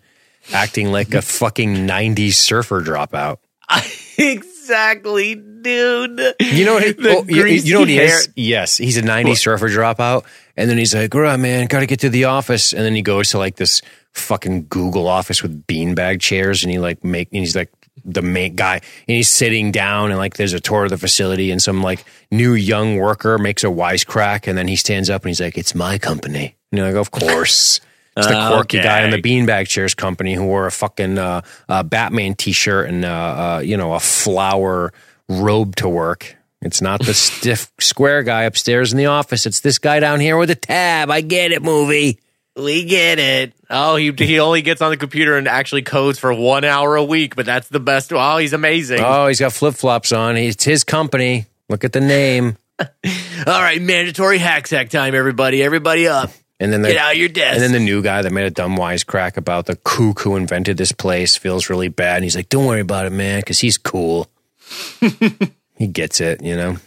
acting like a fucking 90s surfer dropout. exactly, dude. You know what? He, oh, you, you know what he greasy is? Yes, he's a '90s surfer dropout, and then he's like, "All right, man, got to get to the office." And then he goes to like this fucking Google office with beanbag chairs, and he like make, and he's like the main guy, and he's sitting down, and like there's a tour of the facility, and some like new young worker makes a wisecrack, and then he stands up and he's like, "It's my company," and you're like, "Of course." It's the quirky guy in the beanbag chairs company who wore a fucking uh, uh, Batman t-shirt and uh, uh, you know a flower robe to work. It's not the stiff square guy upstairs in the office. It's this guy down here with a tab. I get it, movie. We get it. Oh, he he only gets on the computer and actually codes for one hour a week, but that's the best. Oh, he's amazing. Oh, he's got flip flops on. It's his company. Look at the name. All right, mandatory hack sack time, everybody. Everybody up. And then the, Get out of your desk. And then the new guy that made a dumb wisecrack about the kook who invented this place feels really bad. And he's like, "Don't worry about it, man, because he's cool. he gets it, you know."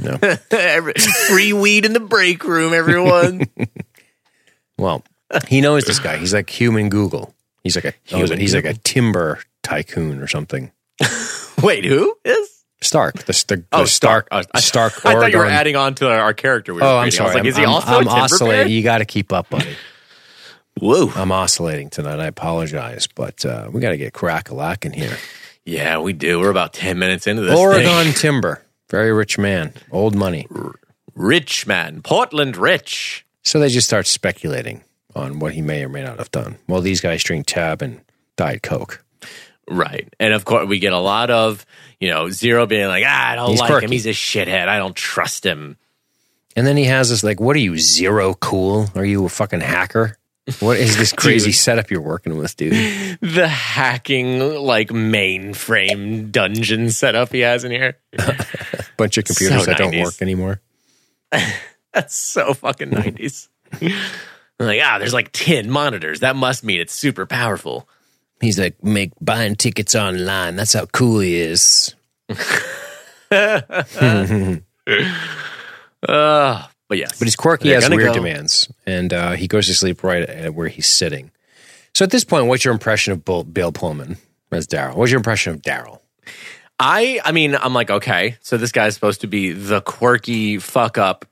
No. Every- Free weed in the break room, everyone. Well, he knows this guy. He's like human Google. He's like a Human he's like a timber tycoon or something. Wait, who is? Stark, the, the, the Oh, Stark, Stark. I- Stark. I thought you were adding on to our, character. We were Oh, I'm reading. I was sorry. like, is he I'm, also I'm, I'm oscillating. bear? You got to keep up, buddy. Whoa. I'm oscillating tonight. I apologize, but uh, we got to get crack a lack in here. Yeah, we do. We're about 10 minutes into this. Oregon thing. timber, very rich man, old money. Rich man. Portland rich. So they just start speculating on what he may or may not have done. Well, these guys drink tab and diet coke. Right. And of course, we get a lot of, you know, Zero being like, ah, I don't He's like him. He's a shithead. I don't trust him. And then he has this like, what are you, zero cool? Are you a fucking hacker? What is this crazy setup you're working with, dude? The hacking, like, mainframe dungeon setup he has in here. Bunch of computers So that don't work anymore. That's so fucking 90s. I'm like, ah, there's like 10 monitors. That must mean it's super powerful. He's like, make buying tickets online. That's how cool he is. Uh, but yes. But he's quirky, he has weird go- demands, and uh, he goes to sleep right at where he's sitting. So at this point, what's your impression of Bill, Bill Pullman as Daryl? What's your impression of Daryl? I I mean, I'm like, okay, so this guy's supposed to be the quirky fuck up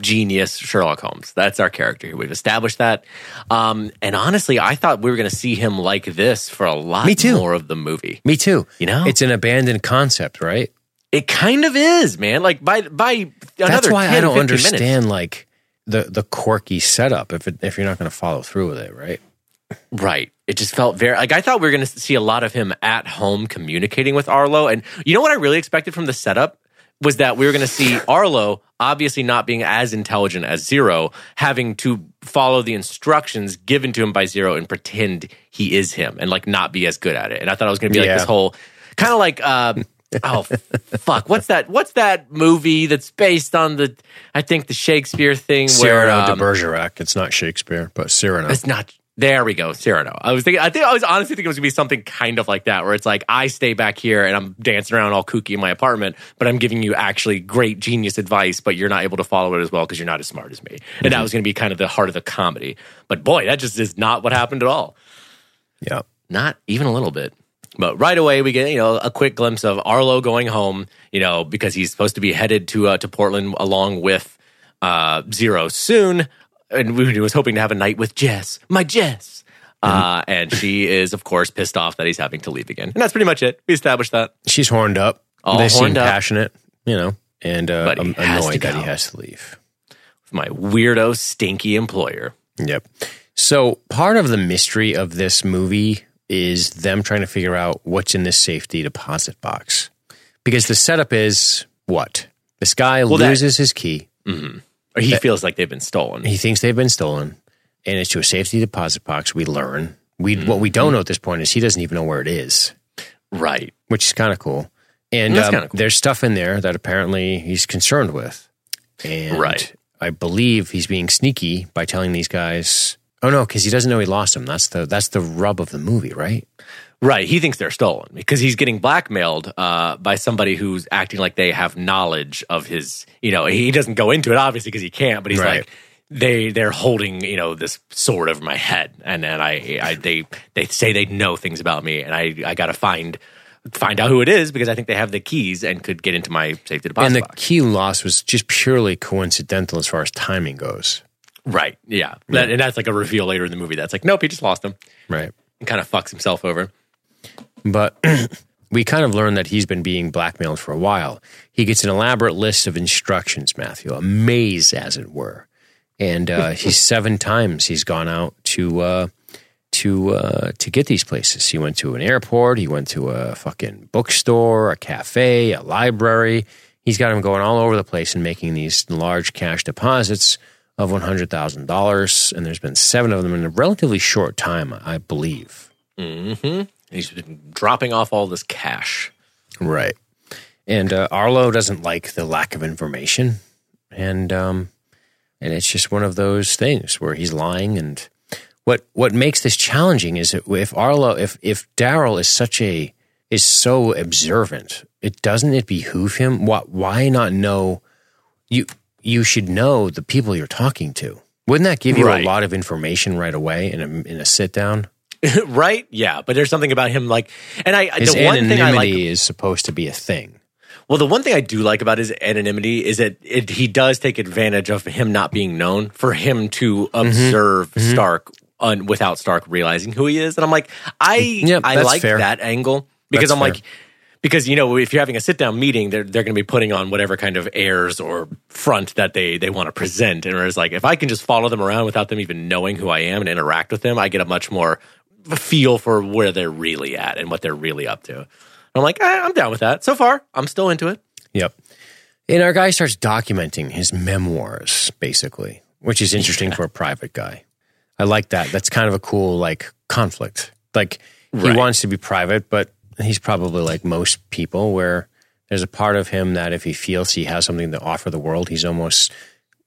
genius Sherlock Holmes. That's our character here. We've established that. Um, and honestly, I thought we were going to see him like this for a lot Me too. more of the movie. Me too. You know? it's an abandoned concept, right? It kind of is, man. Like by by another That's why 10, I don't understand minutes. like the the quirky setup if it, if you're not going to follow through with it, right? Right. It just felt very like I thought we were going to see a lot of him at home communicating with Arlo. And you know what I really expected from the setup was that we were going to see Arlo, obviously not being as intelligent as Zero, having to follow the instructions given to him by Zero and pretend he is him and like not be as good at it. And I thought it was going to be like Yeah. this whole kind of like. Uh, oh fuck! What's that? What's that movie that's based on the? I think the Shakespeare thing where Cyrano um, de Bergerac. It's not Shakespeare, but Cyrano. it's not. There we go, Cyrano. I was thinking. I think I was honestly thinking it was gonna be something kind of like that, where it's like I stay back here and I'm dancing around all kooky in my apartment, but I'm giving you actually great genius advice, but you're not able to follow it as well because you're not as smart as me. And that was going to be kind of the heart of the comedy. But boy, that just is not what happened at all. yeah. Not even a little bit. But right away, we get you know a quick glimpse of Arlo going home. You know because he's supposed to be headed to uh, to Portland along with uh, Zero soon, and we was hoping to have a night with Jess, my Jess. Uh, and she is, of course, pissed off that he's having to leave again. And that's pretty much it. We established that. She's horned up. All they seem horned up. passionate, you know, and uh, But he I'm has to annoyed that go. he has to leave. My weirdo, stinky employer. Yep. So part of the mystery of this movie is them trying to figure out what's in this safety deposit box. Because the setup is what? This guy that- loses his key. Or he feels like they've been stolen. He thinks they've been stolen, and it's to a safety deposit box. We learn. We what we don't know at this point is he doesn't even know where it is, Right. which is kind of cool. And um, cool. there's stuff in there that apparently he's concerned with. And Right. I believe he's being sneaky by telling these guys. Oh no, because he doesn't know he lost them. That's the that's the rub of the movie, right? Right. He thinks they're stolen because he's getting blackmailed uh, by somebody who's acting like they have knowledge of his. You know, he doesn't go into it obviously because he can't, but he's Right. like. They they're holding you know this sword over my head and and I, I they they say they know things about me and I I gotta find find out who it is because I think they have the keys and could get into my safety deposit and the box. key loss was just purely coincidental as far as timing goes. right yeah That- and that's like a reveal later in the movie that's like nope he just lost them. Right. and kind of fucks himself over But we kind of learned that he's been being blackmailed for a while. He gets an elaborate list of instructions, Matthew, a maze, as it were. And uh, he's seven times he's gone out to uh, to uh, to get these places. He went to an airport. He went to a fucking bookstore, a cafe, a library. He's got him going all over the place and making these large cash deposits of one hundred thousand dollars. And there's been seven of them in a relatively short time, I believe. He's been dropping off all this cash Right. And uh, Arlo doesn't like the lack of information, and um, and it's just one of those things where he's lying. And what what makes this challenging is if Arlo, if if Daryl is such a is so observant, it doesn't it behoove him? Why why not know you you should know the people you're talking to. Wouldn't that give you Right. a lot of information right away in a in a sit down? right? Yeah, but there's something about him like, and I His the one thing I like. anonymity is supposed to be a thing. Well, the one thing I do like about his anonymity is that it, he does take advantage of him not being known for him to Mm-hmm. observe Stark un, without Stark realizing who he is. And I'm like, I Yep, I like fair. that angle because That's I'm like. Because you know, if you're having a sit down meeting, they're they're going to be putting on whatever kind of airs or front that they they want to present. And whereas, like, if I can just follow them around without them even knowing who I am and interact with them, I get a much more feel for where they're really at and what they're really up to. I'm like, eh, I'm down with that. So far, I'm still into it. Yep. And our guy starts documenting his memoirs, basically, which is interesting for a private guy. I like that. That's kind of a cool like conflict. Like he Right. wants to be private, but he's probably like most people where there's a part of him that if he feels he has something to offer the world, he's almost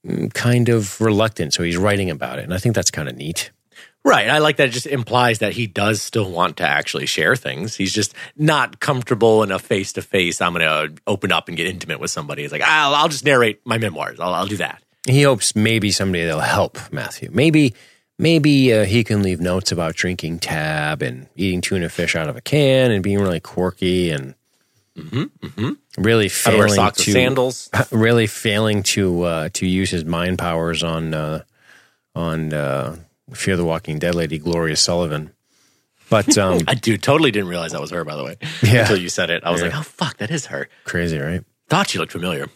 mm, kind of reluctant. So he's writing about it. And I think that's kind of neat. Right. I like that it just implies that he does still want to actually share things. He's just not comfortable in a face to face. I'm going to open up and get intimate with somebody. He's like, I'll, I'll just narrate my memoirs. I'll, I'll do that. He hopes maybe somebody that'll help Matthew. Maybe maybe uh, he can leave notes about drinking tab and eating tuna fish out of a can and being really quirky and really How to wear failing socks to sandals. really failing to uh, to use his mind powers on uh, on uh, Fear the Walking Dead lady Gloria Sullivan. But um, I dude totally didn't realize that was her, by the way. Yeah. Until you said it. I was Yeah. like, oh, fuck, that is her. crazy, right? Thought she looked familiar.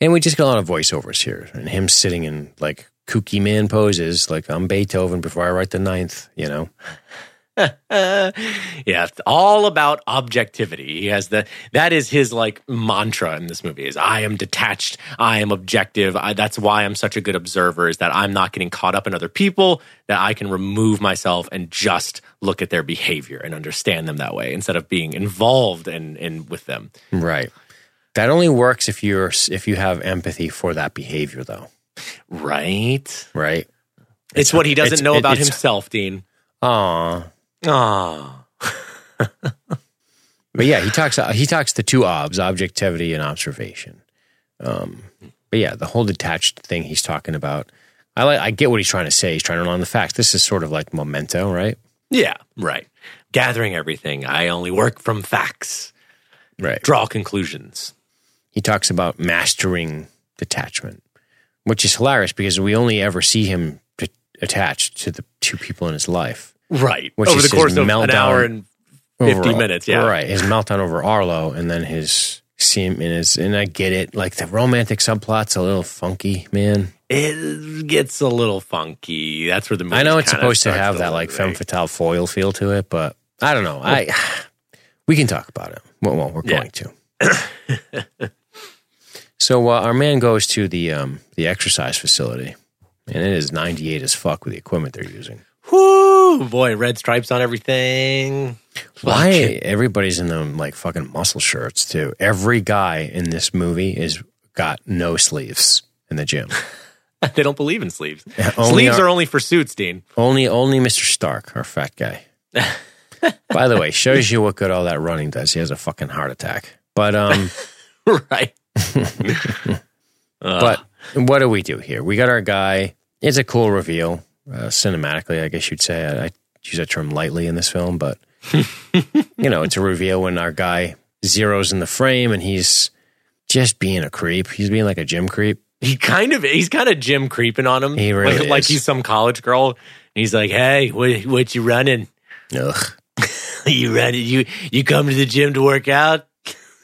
And we just got a lot of voiceovers here, and him sitting in like kooky man poses, like I'm Beethoven before I write the ninth. You know, yeah, all about objectivity. He has the that is his like mantra in this movie is I am detached, I am objective. I, that's why I'm such a good observer is that I'm not getting caught up in other people, that I can remove myself and just look at their behavior and understand them that way instead of being involved in, in with them. right? That only works if you're if you have empathy for that behavior, though, Right? right? It's, what he doesn't it's- know about it's- himself, Dean. Aw. Ah. But yeah, he talks. He talks the two obs: objectivity and observation. Um, but yeah, the whole detached thing he's talking about. I like. I get what he's trying to say. He's trying to on the facts. This is sort of like memento, right? Yeah, right. Gathering everything. I only work from facts. Right. Draw conclusions. He talks about mastering detachment, which is hilarious because we only ever see him attached to the two people in his life. Right. Which Over the course of an hour and 50 Over- minutes, yeah. right. His meltdown over Arlo, and then his seem in his, and I get it. Like the romantic subplot's a little funky, man. it gets a little funky. That's where the movie I know it's supposed to have that like femme fatale foil feel to it, but I don't know. I we can talk about it. Well, well we're Yeah. going to. so uh, our man goes to the um, the exercise facility, and it is ninety eight as fuck with the equipment they're using. Whoo, boy, red stripes on everything. Why everybody's in them like fucking muscle shirts too? Every guy in this movie is got no sleeves in the gym. they don't believe in sleeves. only sleeves our- are only for suits, Dean. Only only Mr. Stark, our fat guy. By the way, shows you what good all that running does. He has a fucking heart attack. But um right. but what do we do here? We got our guy. It's a cool reveal, uh, cinematically, I guess you'd say. I, I use that term lightly in this film, but you know, it's a reveal when our guy zeroes in the frame and he's just being a creep. He's being like a gym creep. He kind of he's kind of gym creeping on him. He really like, like he's some college girl. And he's like, "Hey, what what you running? Ugh. you running? You you come to the gym to work out?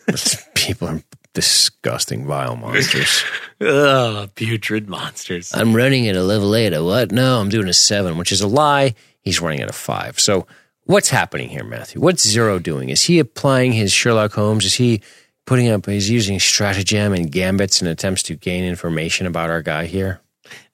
People are disgusting, vile monsters. Ugh, putrid monsters." I'm running at a level eight. A what? No, I'm doing a seven, which is a lie. He's running at a five. So what's happening here, Matthew? What's Zero doing? Is he applying his Sherlock Holmes? Is he putting up, he's using stratagem and gambits and attempts to gain information about our guy here?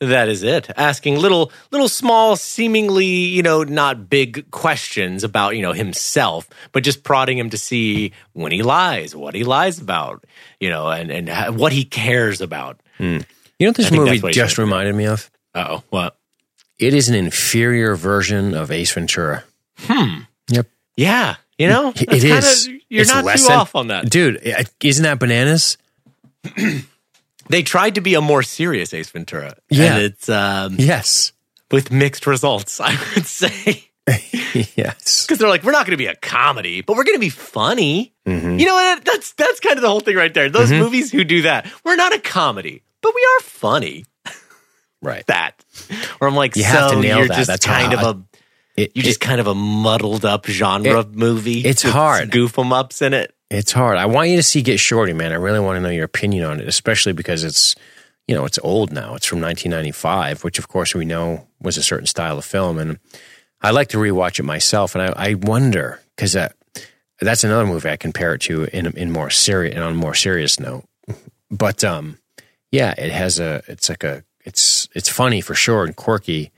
That is it. Asking little, little small, seemingly, you know, not big questions about, you know, himself, but just prodding him to see when he lies, what he lies about, you know, and, and what he cares about. You know what this movie what just reminded me of? Oh, what? It is an inferior version of Ace Ventura. Hmm. Yep. Yeah. You know, It That's. Kinda, you're It's not too off on that. Dude, isn't that bananas? They tried to be a more serious Ace Ventura. Yeah. And it's um, Yes. with mixed results, I would say. yes. Because they're like, we're not going to be a comedy, but we're going to be funny. Mhm. You know what? That's that's kind of the whole thing right there. Those Mhm. movies who do that, we're not a comedy, but we are funny. Right. That, or I'm like, You so have to nail you're that. just That's kind how- of a It- you're it- just kind of a muddled up genre It- movie. it's hard. Goof 'em ups in it. It's hard. I want you to see Get Shorty, man. I really want to know your opinion on it, especially because it's, you know, it's old now. It's from 1995, which of course we know was a certain style of film, and I like to rewatch it myself. And I, I wonder because that that's another movie I compare it to in in more serious and on a more serious note. But um, yeah, it has a. It's like a. It's it's funny for sure and quirky,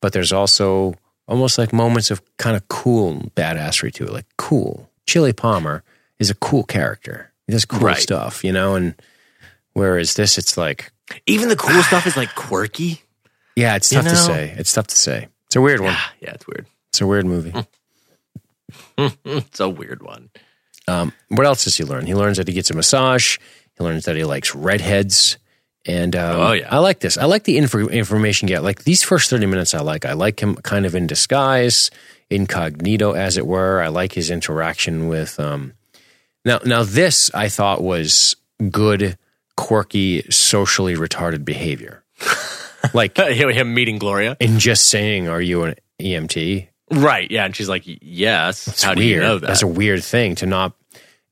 but there's also almost like moments of kind of cool badassery to it, like cool. Chili Palmer is a cool character. He does cool Right. stuff, you know. And whereas this, it's like, Even the cool stuff is like quirky. yeah, it's tough to say. It's tough to say. It's a weird one. Yeah, yeah, it's weird. It's a weird movie. it's a weird one. Um, what else does he learn? He learns that he gets a massage. He learns that he likes redheads. And um, Oh, yeah. I like this. I like the info- information get. Like these first thirty minutes, I like. I like him kind of in disguise, incognito, as it were. I like his interaction with. Um, now, now this I thought was good, quirky, socially retarded behavior. like Him meeting Gloria. and just saying, "Are you an EMT?" Right. Yeah. And she's like, yes. It's How weird. do you know that? That's a weird thing to not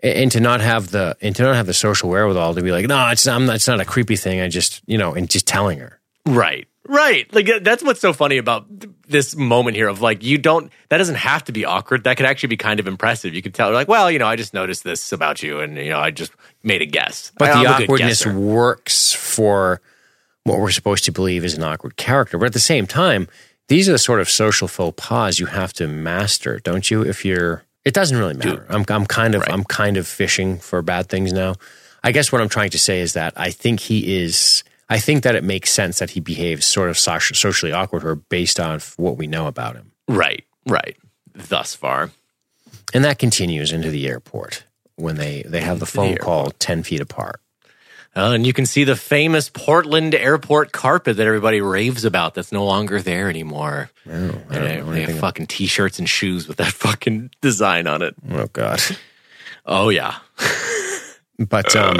and to not have the and to not have the social wherewithal to be like, no, it's not. It's not a creepy thing. I just you know, and just telling her. Right. Right. Like uh, that's what's so funny about th- this moment here of like you don't that doesn't have to be awkward. That could actually be kind of impressive. You could tell like, well, you know, I just noticed this about you and you know, I just made a guess. But I'm the good awkwardness works for what we're supposed to believe is an awkward character. But at the same time, these are the sort of social faux pas you have to master, don't you? If you're, it doesn't really matter. I'm, I'm kind of, Right. I'm kind of fishing for bad things now. I guess what I'm trying to say is that I think he is. I think that it makes sense that he behaves sort of soci- socially awkward or based on what we know about him. Right. Right. Thus far. And that continues into the airport when they, they have the the phone airport. call 10 feet apart. Uh, and you can see the famous Portland airport carpet that everybody raves about that's no longer there anymore. Oh, And they, they have fucking t-shirts and shoes with that fucking design on it. Oh, God. Oh yeah. But um,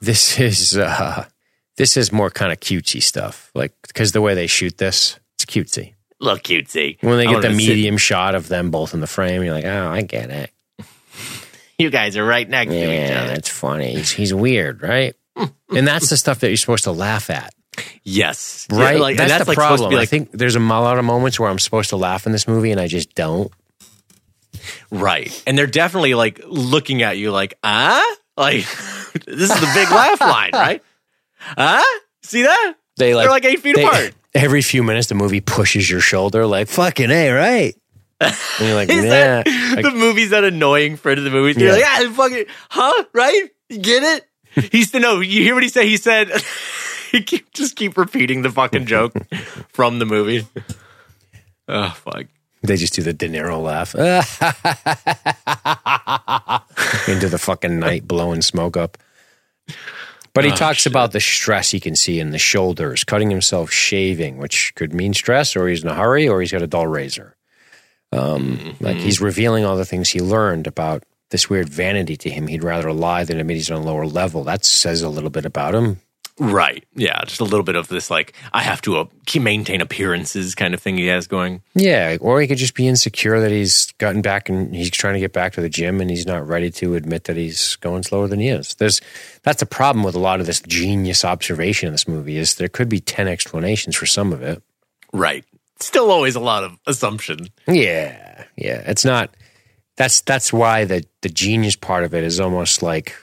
this is uh, this is more kind of cutesy stuff, like because the way they shoot this, it's cutesy. Look cutesy. When they I get the to sit- medium shot of them both in the frame, you're like, oh, I get it. you guys are right next to each Yeah, other. that's funny. He's, he's weird, right? and that's the stuff that you're supposed to laugh at, Yes. Yeah, right? like, that's, that's the like problem. be I think there's a lot of moments where I'm supposed to laugh in this movie, and I just don't. right. And they're definitely like looking at you like, ah? Like this is the big laugh line, right? Ah? See that? They like They're like eight feet they- apart. Every few minutes, the movie pushes your shoulder, like fucking a, right? And you're like, yeah. that Like, the movie's that annoying friend of the movie. You're Yeah. like, ah, fucking, huh? Right? You get it? He's to know. You hear what he said? He said, he keep, just keep repeating the fucking joke from the movie. Oh, fuck. They just do the De Niro laugh into the fucking night, blowing smoke up. But he Oh, talks shit. about the stress he can see in the shoulders, cutting himself shaving, which could mean stress, or he's in a hurry, or he's got a dull razor. Um, Like he's revealing all the things he learned about this weird vanity to him. He'd rather lie than admit he's on a lower level. That says a little bit about him. Right. Yeah. Just a little bit of this, like, I have to uh, maintain appearances kind of thing he has going. Yeah, or he could just be insecure that he's gotten back and he's trying to get back to the gym and he's not ready to admit that he's going slower than he is. There's that's the problem with a lot of this genius observation in this movie is there could be 10 explanations for some of it. Right. Still always a lot of assumption. Yeah. Yeah, it's not that's that's why the the genius part of it is almost like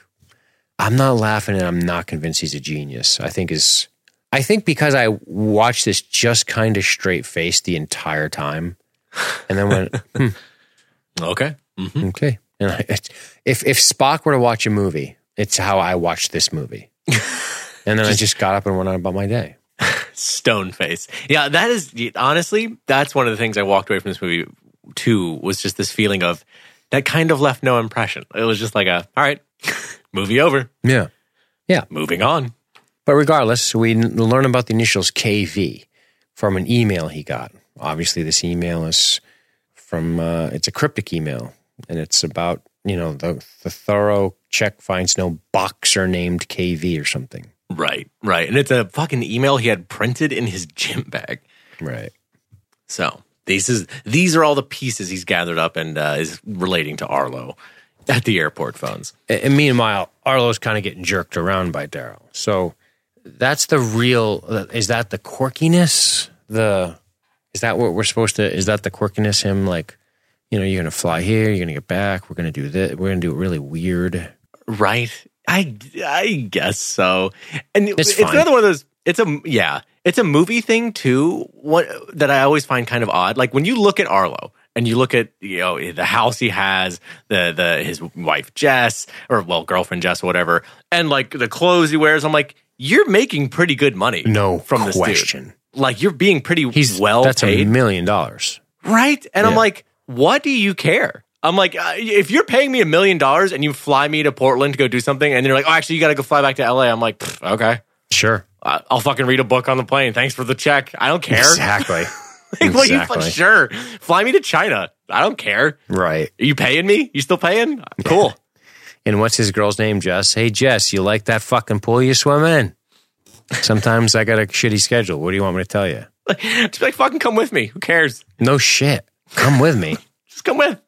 I'm not laughing and I'm not convinced he's a genius. I think is I think because I watched this just kind of straight faced the entire time and then went Okay. hmm Okay. And I, if if Spock were to watch a movie, it's how I watched this movie. and then I just got up and went on about my day. Stone face. Yeah. That is, honestly, that's one of the things I walked away from this movie too, was just this feeling of that kind of left no impression. It was just like a, all right, movie over, Yeah. Yeah. Moving on. But regardless, we learn about the initials KV from an email he got. Obviously, this email is from uh, it's a cryptic email, and it's about you know the the thorough check finds no boxer named KV or something. Right, right. And it's a fucking email he had printed in his gym bag. Right. So these is these are all the pieces he's gathered up and uh, is relating to Arlo at the airport phones. And meanwhile, Arlo's kind of getting jerked around by Daryl. So that's the real. Is that the quirkiness? The is that what we're supposed to? Is that the quirkiness? Him like, you know, you're gonna fly here, you're gonna get back. We're gonna do this. We're gonna do it really weird. Right. I I guess so. And It's it's, another one of those it's a yeah, it's a movie thing too. What that I always find kind of odd. Like when you look at Arlo and you look at you know the house he has, the the his wife Jess or well girlfriend Jess or whatever, and like the clothes he wears, I'm like you're making pretty good money. No from this question. dude. Like you're being pretty He's well That's a million dollars. Right. And I'm like, what do you care? I'm like, uh, if you're paying me a million dollars and you fly me to Portland to go do something, and then you're like, oh, actually, you got to go fly back to LA. I'm like, okay, Sure. I'll fucking read a book on the plane. Thanks for the check. I don't care. Exactly. Like, what you- exactly. sure, fly me to China. I don't care. right. Are you paying me? You still paying? Cool. And what's his girl's name, Jess? Hey, Jess, you like that fucking pool you swim in? Sometimes I got a shitty schedule. What do you want me to tell you? Just be like, fucking come with me. Who cares? No shit. Come with me. Just come with.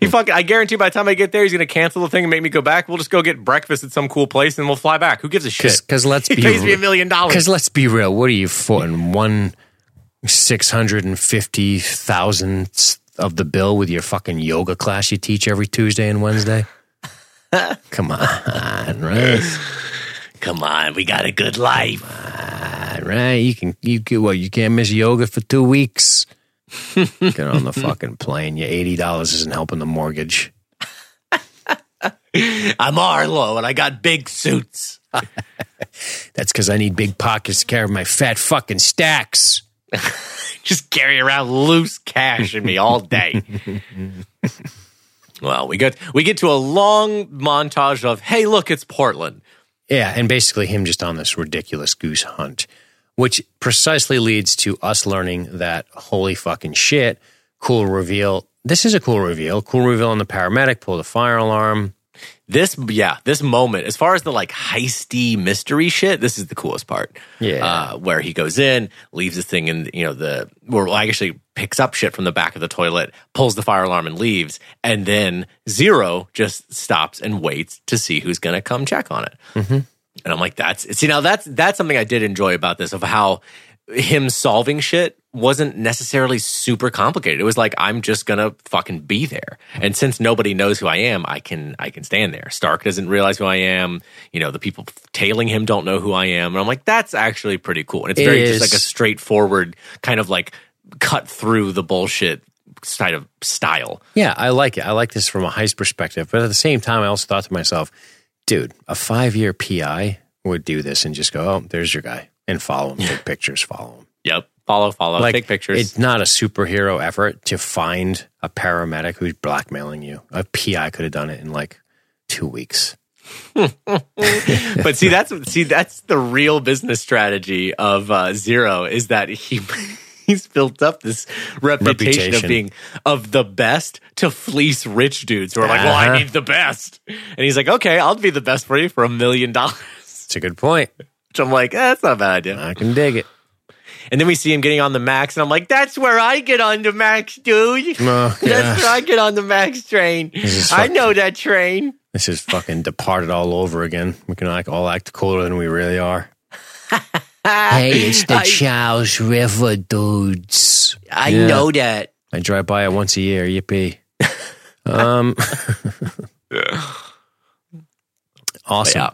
he fucking. I guarantee by the time I get there, he's gonna cancel the thing and make me go back. We'll just go get breakfast at some cool place and we'll fly back. Who gives a shit? Because let's he be pays me a million dollars. Because let's be real. What are you footing one six hundred and fifty thousandth of the bill with your fucking yoga class you teach every Tuesday and Wednesday? Come on, right? Come on, we got a good life. Right? You can you can well you can't miss yoga for two weeks. Get on the fucking plane. Your eighty dollars isn't helping the mortgage. I'm Arlo and I got big suits. That's because I need big pockets to carry my fat fucking stacks. Just carry around loose cash in me all day. well, we get we get to a long montage of hey, look, it's Portland. Yeah, and basically him just on this ridiculous goose hunt, which precisely leads to us learning that holy fucking shit, cool reveal. This is a cool reveal. Cool reveal on the paramedic, pull the fire alarm. This yeah, this moment, as far as the like heisty mystery shit, this is the coolest part. Yeah. Uh, where he goes in, leaves the thing in, you know, the where I actually picks up shit from the back of the toilet, pulls the fire alarm and leaves, and then Zero just stops and waits to see who's gonna come check on it. And I'm like, that's see now that's that's something I did enjoy about this of how him solving shit wasn't necessarily super complicated. It was like I'm just gonna fucking be there. And since nobody knows who I am, I can I can stand there. Stark doesn't realize who I am. You know, the people tailing him don't know who I am. And I'm like, that's actually pretty cool. And it's It very is. just like a straightforward kind of like cut through the bullshit kind of style. Yeah, I like it. I like this from a heist perspective. But at the same time, I also thought to myself, dude, a five year PI would do this and just go, oh, there's your guy, and follow him, take pictures, follow him. Yep. Follow, follow, like take pictures. It's not a superhero effort to find a paramedic who's blackmailing you. A PI could have done it in like two weeks. but see that's see that's the real business strategy of uh, zero is that he he's built up this reputation, of being of the best to fleece rich dudes who are like well i Uh-huh. need the best and he's like okay i'll be the best for you for a million dollars It's a good point. Which i'm like eh, that's not a bad idea I can dig it. and then we see him getting on the max and i'm like that's where i get on the max dude Oh, that's yeah. where i get on the max train is i know that train This is fucking departed all over again. We can like all act cooler than we really are. hey, it's the I- Charles River dudes. i Yeah. know that I drive by it once a year. Yippee. Um, awesome. yeah.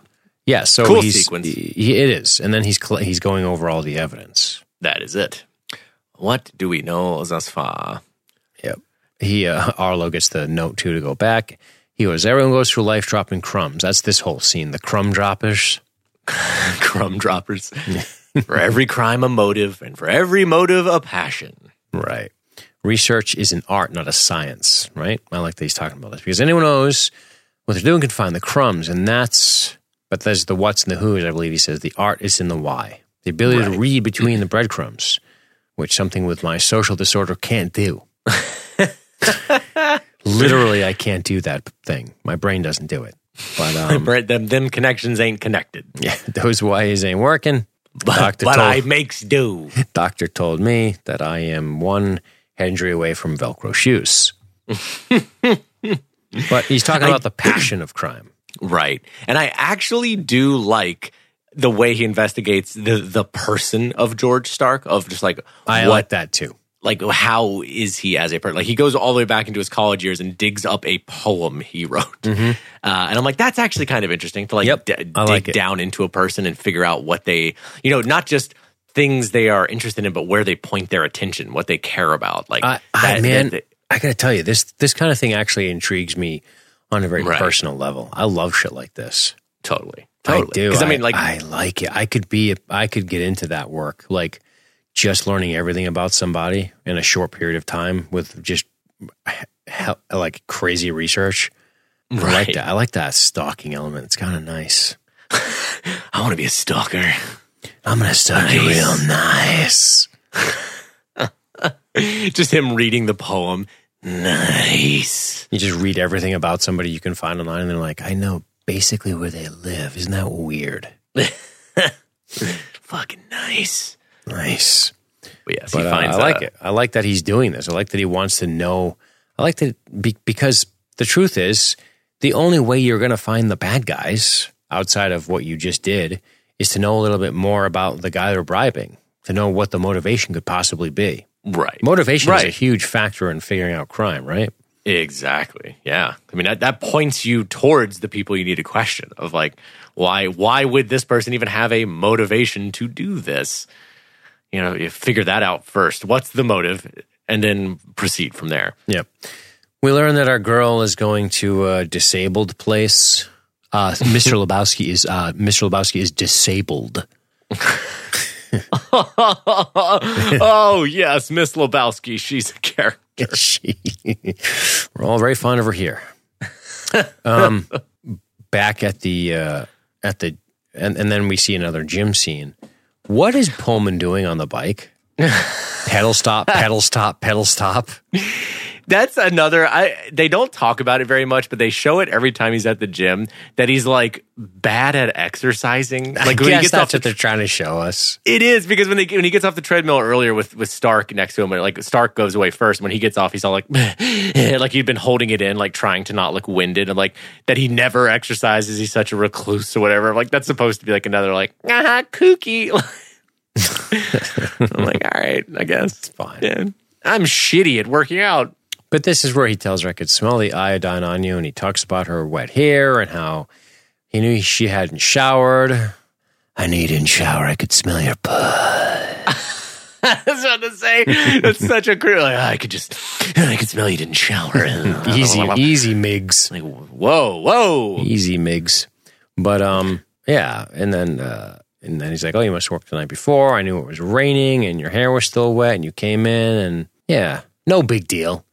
Yeah. so Cool he's, sequence. he- it is, and then he's he's going over all the evidence. that is it what do we know thus far Yep. He uh, Arlo gets the note too to go back. He goes, everyone goes through life dropping crumbs. That's this whole scene. The crumb droppers. crumb droppers. for every crime, a motive, and for every motive, a passion. Right. Research is an art, not a science, right? I like that he's talking about this because anyone knows what they're doing can find the crumbs, and that's but there's the what's and the who's. I believe he says the art is in the why, the ability to read between the breadcrumbs, which something with my social disorder can't do. Literally, I can't do that thing. My brain doesn't do it. But um, Right, them, them connections ain't connected. yeah, those why's ain't working. But, Doctor but told, I makes do. doctor told me that I am one injury away from Velcro shoes. but he's talking about the passion of crime. Right. And I actually do like the way he investigates the the person of George Stark of just like I what like that too. like how is he as a person? Like he goes all the way back into his college years and digs up a poem he wrote, uh, and I'm like, that's actually kind of interesting to like Yep, d- dig like down into a person and figure out what they, you know, not just things they are interested in, but where they point their attention, what they care about. Like, I, I that- man, that- I gotta tell you, this this kind of thing actually intrigues me on a very Right. personal level. I love shit like this. totally, totally. I do. Because I mean, like, I like it. I could be. I could get into that work, like just learning everything about somebody in a short period of time with just hell, like crazy research. I like Right. that. I like that stalking element. It's kind of nice. I want to be a stalker. I'm gonna stalk you real nice. just him reading the poem. Nice. You just read everything about somebody you can find online, and they're like, I know basically where they live. Isn't that weird? Fucking nice. Nice. But yes, But he uh, finds I like uh, it. I like that he's doing this. I like that he wants to know. I like that be, because the truth is, the only way you're going to find the bad guys outside of what you just did is to know a little bit more about the guy they're bribing, to know what the motivation could possibly be. Right. Motivation is a huge factor in figuring out crime, right? Exactly. Yeah. I mean that, that points you towards the people you need to question of like why why would this person even have a motivation to do this? You know, you figure that out first. What's the motive? And then proceed from there. Yep. We learn that our girl is going to a disabled place. Uh, Mr. Lebowski is uh, Mr. Lebowski is disabled. oh yes, Miss Lebowski. She's a character. she, we're all very fond of her here. Um, back at the uh, at the and, and then we see another gym scene. What is Pullman doing on the bike? pedal stop, pedal stop, pedal stop. That's another. I they don't talk about it very much, but they show it every time he's at the gym that he's like bad at exercising. Like I when he gets that's off the what they're trying to show us. It is because when they when he gets off the treadmill earlier with with Stark next to him, like Stark goes away first. When he gets off, he's all like, like he'd been holding it in, like trying to not look winded, and like that he never exercises. He's such a recluse or whatever. Like that's supposed to be like another like ah kooky. I'm like, all right, I guess it's fine. Yeah. I'm shitty at working out. But this is where he tells her, I could smell the iodine on you. And he talks about her wet hair and how he knew she hadn't showered. I knew you didn't shower. I could smell your butt. That's what to say. That's such a cruel. Like, I could just, I could smell you didn't shower. Easy, easy, Migs. Like, whoa, whoa. Easy, Migs. But, um, yeah. And then, uh, and then he's like, oh, you must have worked the night before. I knew it was raining and your hair was still wet and you came in. And yeah, no big deal.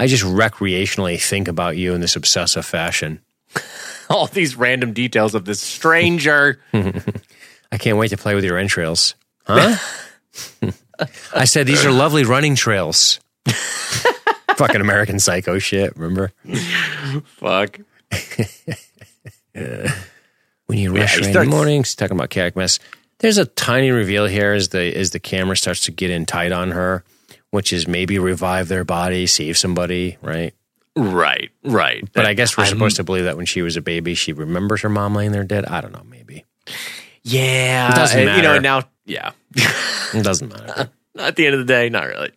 I just recreationally think about you in this obsessive fashion. All these random details of this stranger. I can't wait to play with your entrails. Huh? I said these are lovely running trails. Fucking American Psycho shit. Remember Fuck. when you rush rain in the mornings? Talking about Mess. There's a tiny reveal here as the as the camera starts to get in tight on her, which is maybe revive their body, save somebody, right? Right, right. But I guess we're I'm- supposed to believe that when she was a baby, she remembers her mom laying there dead. I don't know, maybe Yeah. It doesn't and, You know, now, yeah. it doesn't matter. At the end of the day, not really.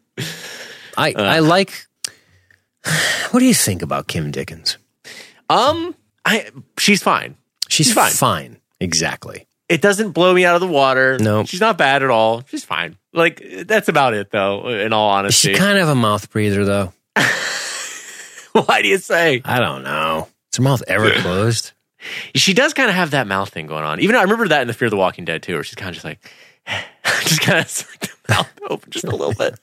I I like. What do you think about Kim Dickens? Um, I she's fine. She's She's fine. fine. Exactly. It doesn't blow me out of the water. No. she's not bad at all. She's fine. Like that's about it, though. In all honesty, she's kind of a mouth breather, though? why do you say I don't know. Is her mouth ever closed? she does kind of have that mouth thing going on? Even I remember that in the Fear of the Walking Dead too, where she's kind of just like, just kind of like the mouth open just a little bit.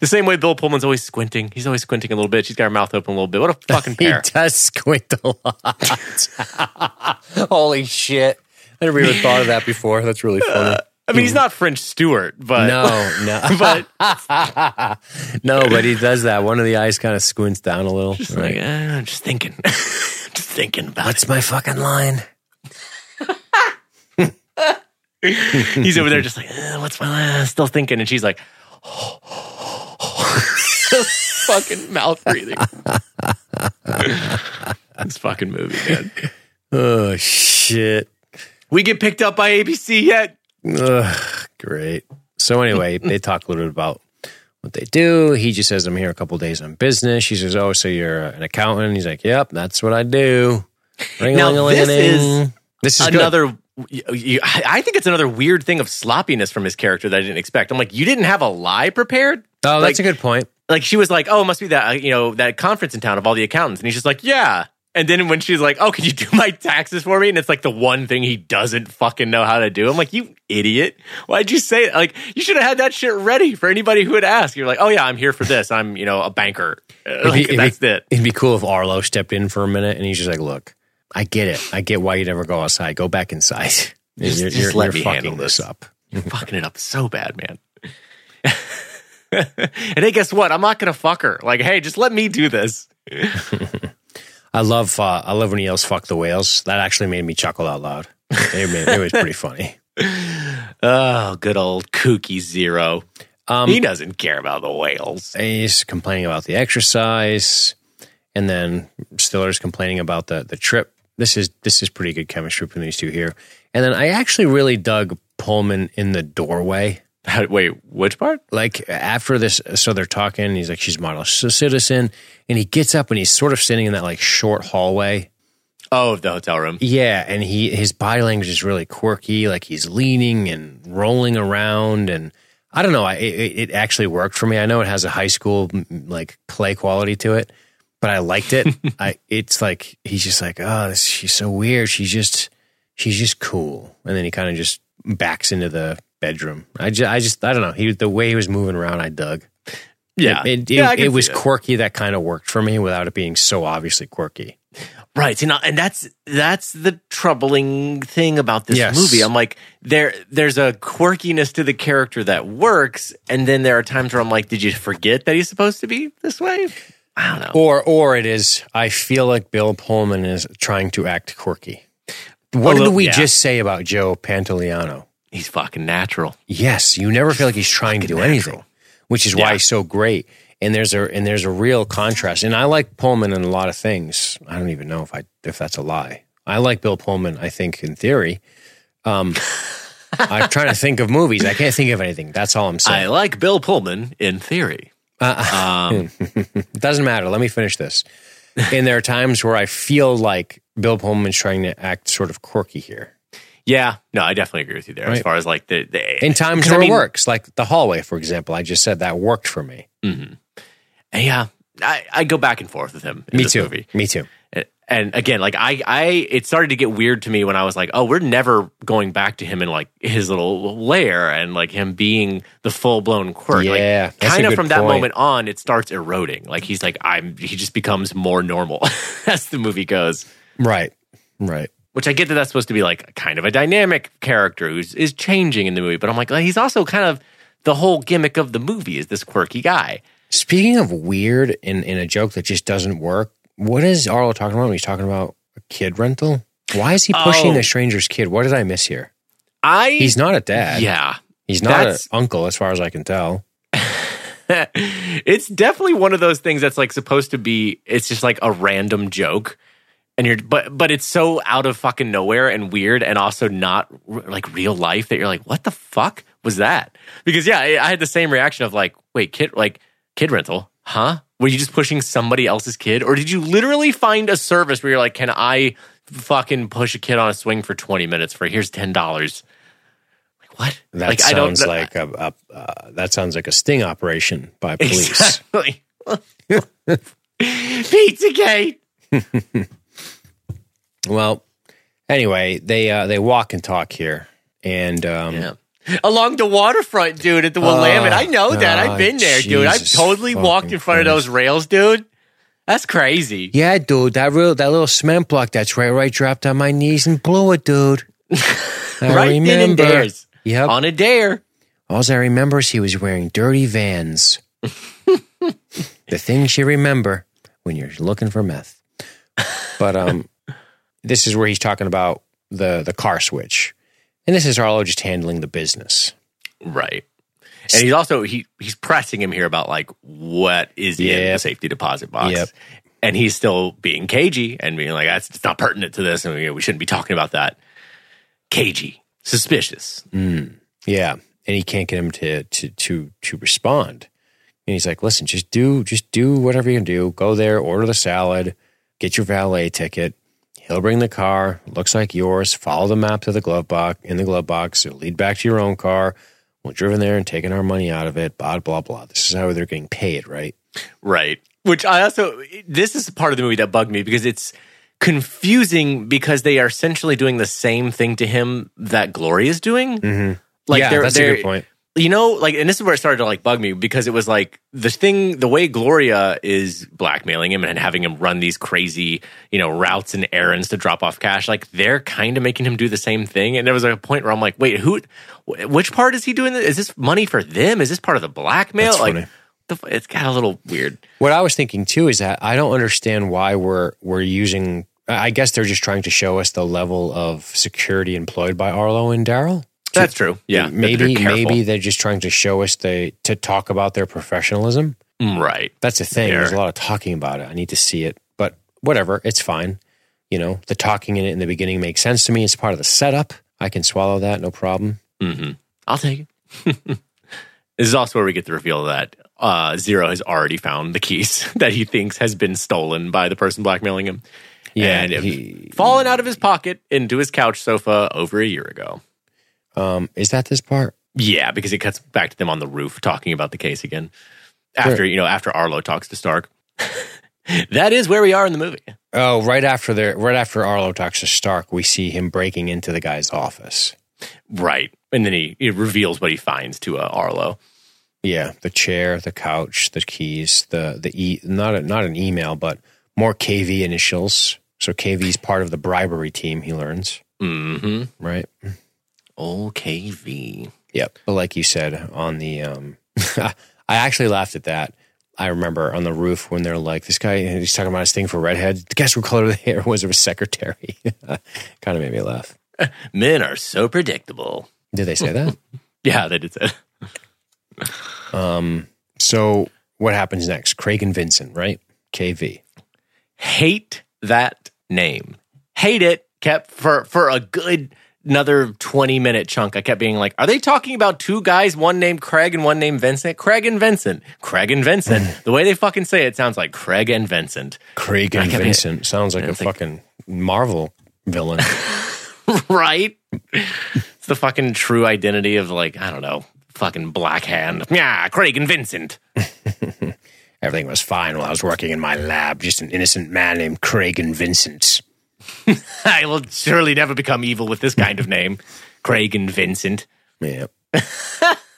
The same way Bill Pullman's always squinting. He's always squinting a little bit. She's got her mouth open a little bit. What a fucking pair. He does squint a lot. Holy shit. I never even thought of that before. That's really funny. I mean, he's not French Stewart, but no, no. but no, but he does that. One of the eyes kind of squints down a little. just like eh, I'm just thinking, just thinking about What's my fucking line? He's over there just like, eh, what's my last? Still thinking, and she's like, fucking mouth breathing. this fucking movie, man. Oh, shit. We get picked up by ABC yet? Ugh, great. So anyway, they talk a little bit about what they do. He just says, "I'm here a couple days on business." She says, "Oh, so you're an accountant?" He's like, "Yep, that's what I do." Now, this is this is another. you- I think it's another weird thing of sloppiness from his character that I didn't expect. I'm like, you didn't have a lie prepared. Oh, that's like- a good point. like she was like, "Oh, it must be that uh, you know that conference in town of all the accountants," and he's just like, "Yeah." And then when she's like, "Oh, can you do my taxes for me?" and it's like the one thing he doesn't fucking know how to do. I'm like, "You idiot! Why'd you say it? Like you should have had that shit ready for anybody who would ask." You're like, "Oh yeah, I'm here for this. I'm you know a banker." Like, It'd be- that's it'd it. be- It'd be cool if Arlo stepped in for a minute and he's just like, "Look, I get it. I get why you never go outside. Go back inside. Just- you're just you're, let you're me fucking handle this this." up." You're fucking it up so bad, man. and hey, guess what? I'm not gonna fuck her. Like, hey, just let me do this. I love uh, I love when he yells "fuck the whales." That actually made me chuckle out loud. It, made, it was pretty funny. Oh, good old kooky zero. Um, he doesn't care about the whales. he's complaining about the exercise, and then Stiller's complaining about the the trip. This is this is pretty good chemistry between these two here. And then I actually really dug Pullman in the doorway. Wait, which part? Like after this, so they're talking. He's like, "She's a model citizen," and he gets up and he's sort of sitting in that like short hallway. Oh, of the hotel room. Yeah, and he his body language is really quirky. Like he's leaning and rolling around, and I don't know. I, it, it actually worked for me. I know it has a high school like play quality to it, but I liked it. I it's like he's just like, oh, this, she's so weird. She's just she's just cool, and then he kind of just backs into the bedroom. I just I just I don't know. He the way he was moving around, I dug. Yeah, it, it, yeah, it, it was quirky. That kind of worked for me without it being so obviously quirky. right. You know, and that's that's the troubling thing about this Yes. movie. I'm like, there there's a quirkiness to the character that works, and then there are times where I'm like, did you forget that he's supposed to be this way? I don't know. Or or it is I feel like Bill Pullman is trying to act quirky. What A did we yeah. just say about Joe Pantoliano? He's fucking natural. Yes, you never feel like he's trying to do Fucking anything, which is why he's so great. And there's a and there's a real contrast. And I like Pullman in a lot of things. I don't even know if I if that's a lie. I like Bill Pullman. I think in theory. Um, I'm trying to think of movies. I can't think of anything. That's all I'm saying. I like Bill Pullman in theory. Um, It doesn't matter. Let me finish this. and there are times where I feel like Bill Pullman's trying to act sort of quirky here. Yeah, no, I definitely agree with you there. As far as like the, the In times 'cause I where mean- it works, like the hallway, for example. I just said that worked for me. Mm-hmm. yeah, I, I go back and forth with him. In Me too. Movie. Me too. and again like i i it started to get weird to me when i was like oh we're never going back to him in like his little lair and like him being the full-blown quirk Yeah, like kind of from that moment on it starts eroding like he's like i'm he just becomes more normal as the movie goes Right. Right. Which i get that that's supposed to be like kind of a dynamic character who's is changing in the movie but i'm like well, he's also kind of the whole gimmick of the movie is this quirky guy Speaking of weird in, in a joke that just doesn't work, what is Arlo talking about when he's talking about a kid rental? Why is he pushing Oh. the stranger's kid? What did I miss here? i He's not a dad. yeah He's not an uncle, as far as I can tell. it's definitely one of those things that's like supposed to be it's just like a random joke and you're but but it's so out of fucking nowhere and weird and also not r- like real life that you're like what the fuck was that because yeah i, I had the same reaction of like wait kid like kid rental huh were you just pushing somebody else's kid or did you literally find a service where you're like can i fucking push a kid on a swing for 20 minutes for here's $10 like what That like sounds like a, a uh, that sounds like a sting operation by police. Exactly. Pizzagate. Well, anyway, they uh, they walk and talk here, and um, Yeah. along the waterfront, dude, at the Willamette. I know that. I've oh, been there, dude. I've totally walked in front of those rails, dude. That's crazy. Yeah, dude, that real that little cement block that's right, right, dropped on my knees and blew it, dude. I right then and remember. Yep. on a dare. All I remember is he was wearing dirty vans. the things you remember when you're looking for meth. But um, this is where he's talking about the the car switch, and this is Arlo just handling the business. Right. And he's also he he's pressing him here about like what is in the safety deposit box. Yep. And he's still being cagey and being like, that's it's not pertinent to this, and we, we shouldn't be talking about that. Cagey, suspicious. Hmm. Yeah, and he can't get him to to to to respond. And he's like, "Listen, just do just do whatever you can do. Go there, order the salad, get your valet ticket. He'll bring the car. Looks like yours. Follow the map to the glove box. In the glove box, it'll lead back to your own car. We're driven there and taking our money out of it. Blah blah blah. This is how they're getting paid, right? Right. Which I also, this is part of the movie that bugged me because it's confusing because they are essentially doing the same thing to him that Glory is doing. Mm-hmm. Like yeah, they're, that's they're, a good point. You know, like, and this is where it started to like bug me because it was like the thing, the way Gloria is blackmailing him and having him run these crazy, you know, routes and errands to drop off cash. Like they're kind of making him do the same thing. And there was a point where I'm like, wait, who, wh- which part is he doing? This? Is this money for them? Is this part of the blackmail? That's like, funny. the, it's got a little weird. What I was thinking too is that I don't understand why we're we're using. I guess they're just trying to show us the level of security employed by Arlo and Daryl. That's true. Yeah. maybe they're maybe they're just trying to show us they to talk about their professionalism. Mm, Right. That's the thing. They're- There's a lot of talking about it. I need to see it, but whatever, it's fine. You know, the talking in it in the beginning makes sense to me. It's part of the setup. I can swallow that, no problem. hmm I'll take it. this is also where we get the reveal that uh, Zero has already found the keys that he thinks has been stolen by the person blackmailing him. Yeah, and he- fallen out of his pocket into his couch sofa over a year ago. Um, is that this part? Yeah, because it cuts back to them on the roof talking about the case again. After Sure. you know, after Arlo talks to Stark. that is where we are in the movie. Oh, right after the right after Arlo talks to Stark, we see him breaking into the guy's office. Right. And then he, he reveals what he finds to uh, Arlo. Yeah, the chair, the couch, the keys, the the e not a, not an email, but more KV initials. So KV's part of the bribery team. He learns, hmm right? Old KV. Yep. But like you said on the, um, I actually laughed at that. I remember on the roof when they're like, this guy, he's talking about his thing for redheads. Guess what color the hair was of his secretary? kind of made me laugh. Men are so predictable. Did they say that? Yeah, they did say. um, so what happens next? Craig and Vincent, right? KV. hate that name. Hate it. Kept for for a good another 20 minute chunk. I kept being like, are they talking about two guys, one named Craig and one named Vincent? Craig and Vincent. Craig and Vincent. the way they fucking say it sounds like Craig and Vincent. Craig and Vincent sounds like a think- fucking Marvel villain. right? it's the fucking true identity of like, I don't know, fucking Black Hand. Yeah, Craig and Vincent. Everything was fine while I was working in my lab. Just an innocent man named Craig and Vincent. I will surely never become evil with this kind of name. Craig and Vincent. Yeah.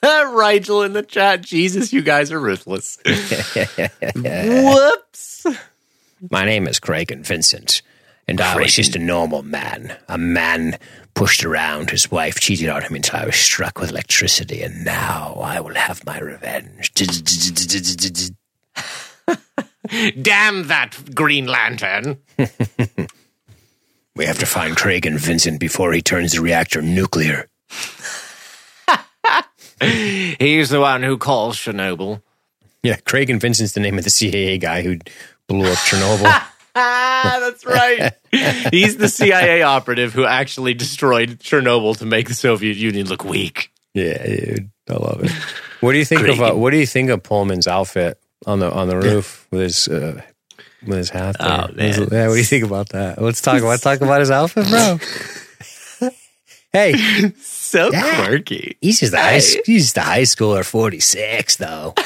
Rigel in the chat. Jesus, you guys are ruthless. Whoops. My name is Craig and Vincent, and I was just a normal man. A man pushed around. His wife cheated on him until I was struck with electricity, and now I will have my revenge. Damn that Green Lantern. We have to find Craig and Vincent before he turns the reactor nuclear. He's the one who calls Chernobyl. Yeah, Craig and Vincent's the name of the CIA guy who blew up Chernobyl. That's right. He's the CIA operative who actually destroyed Chernobyl to make the Soviet Union look weak. yeah, dude, I love it. What do you think Craig of uh, What do you think of Pullman's outfit on the on the roof with his uh, with his hat? There? Oh, man. Yeah, what do you think about that? Let's talk. Let's talk about his outfit, bro. hey, So Yeah. quirky. he's just the high, he's the high schooler forty six though.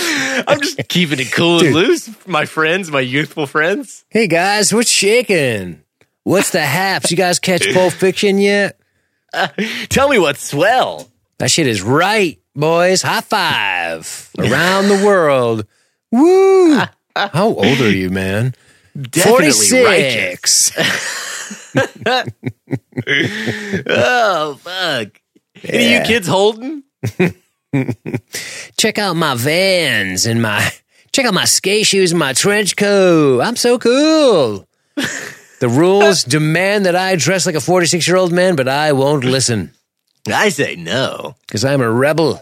I'm just keeping it cool and loose, my friends, my youthful friends. Hey guys, what's shaking? What's the haps? You guys catch Pulp Fiction yet? Tell me what's swell. That shit is right, boys. High five around the world. Woo! How old are you, man? Definitely 46. Oh fuck! Any of you kids holding? check out my vans and my check out my skate shoes and my trench coat. I'm so cool. The rules demand that I dress like a 46 year old man, but I won't listen I say no. because I'm a rebel.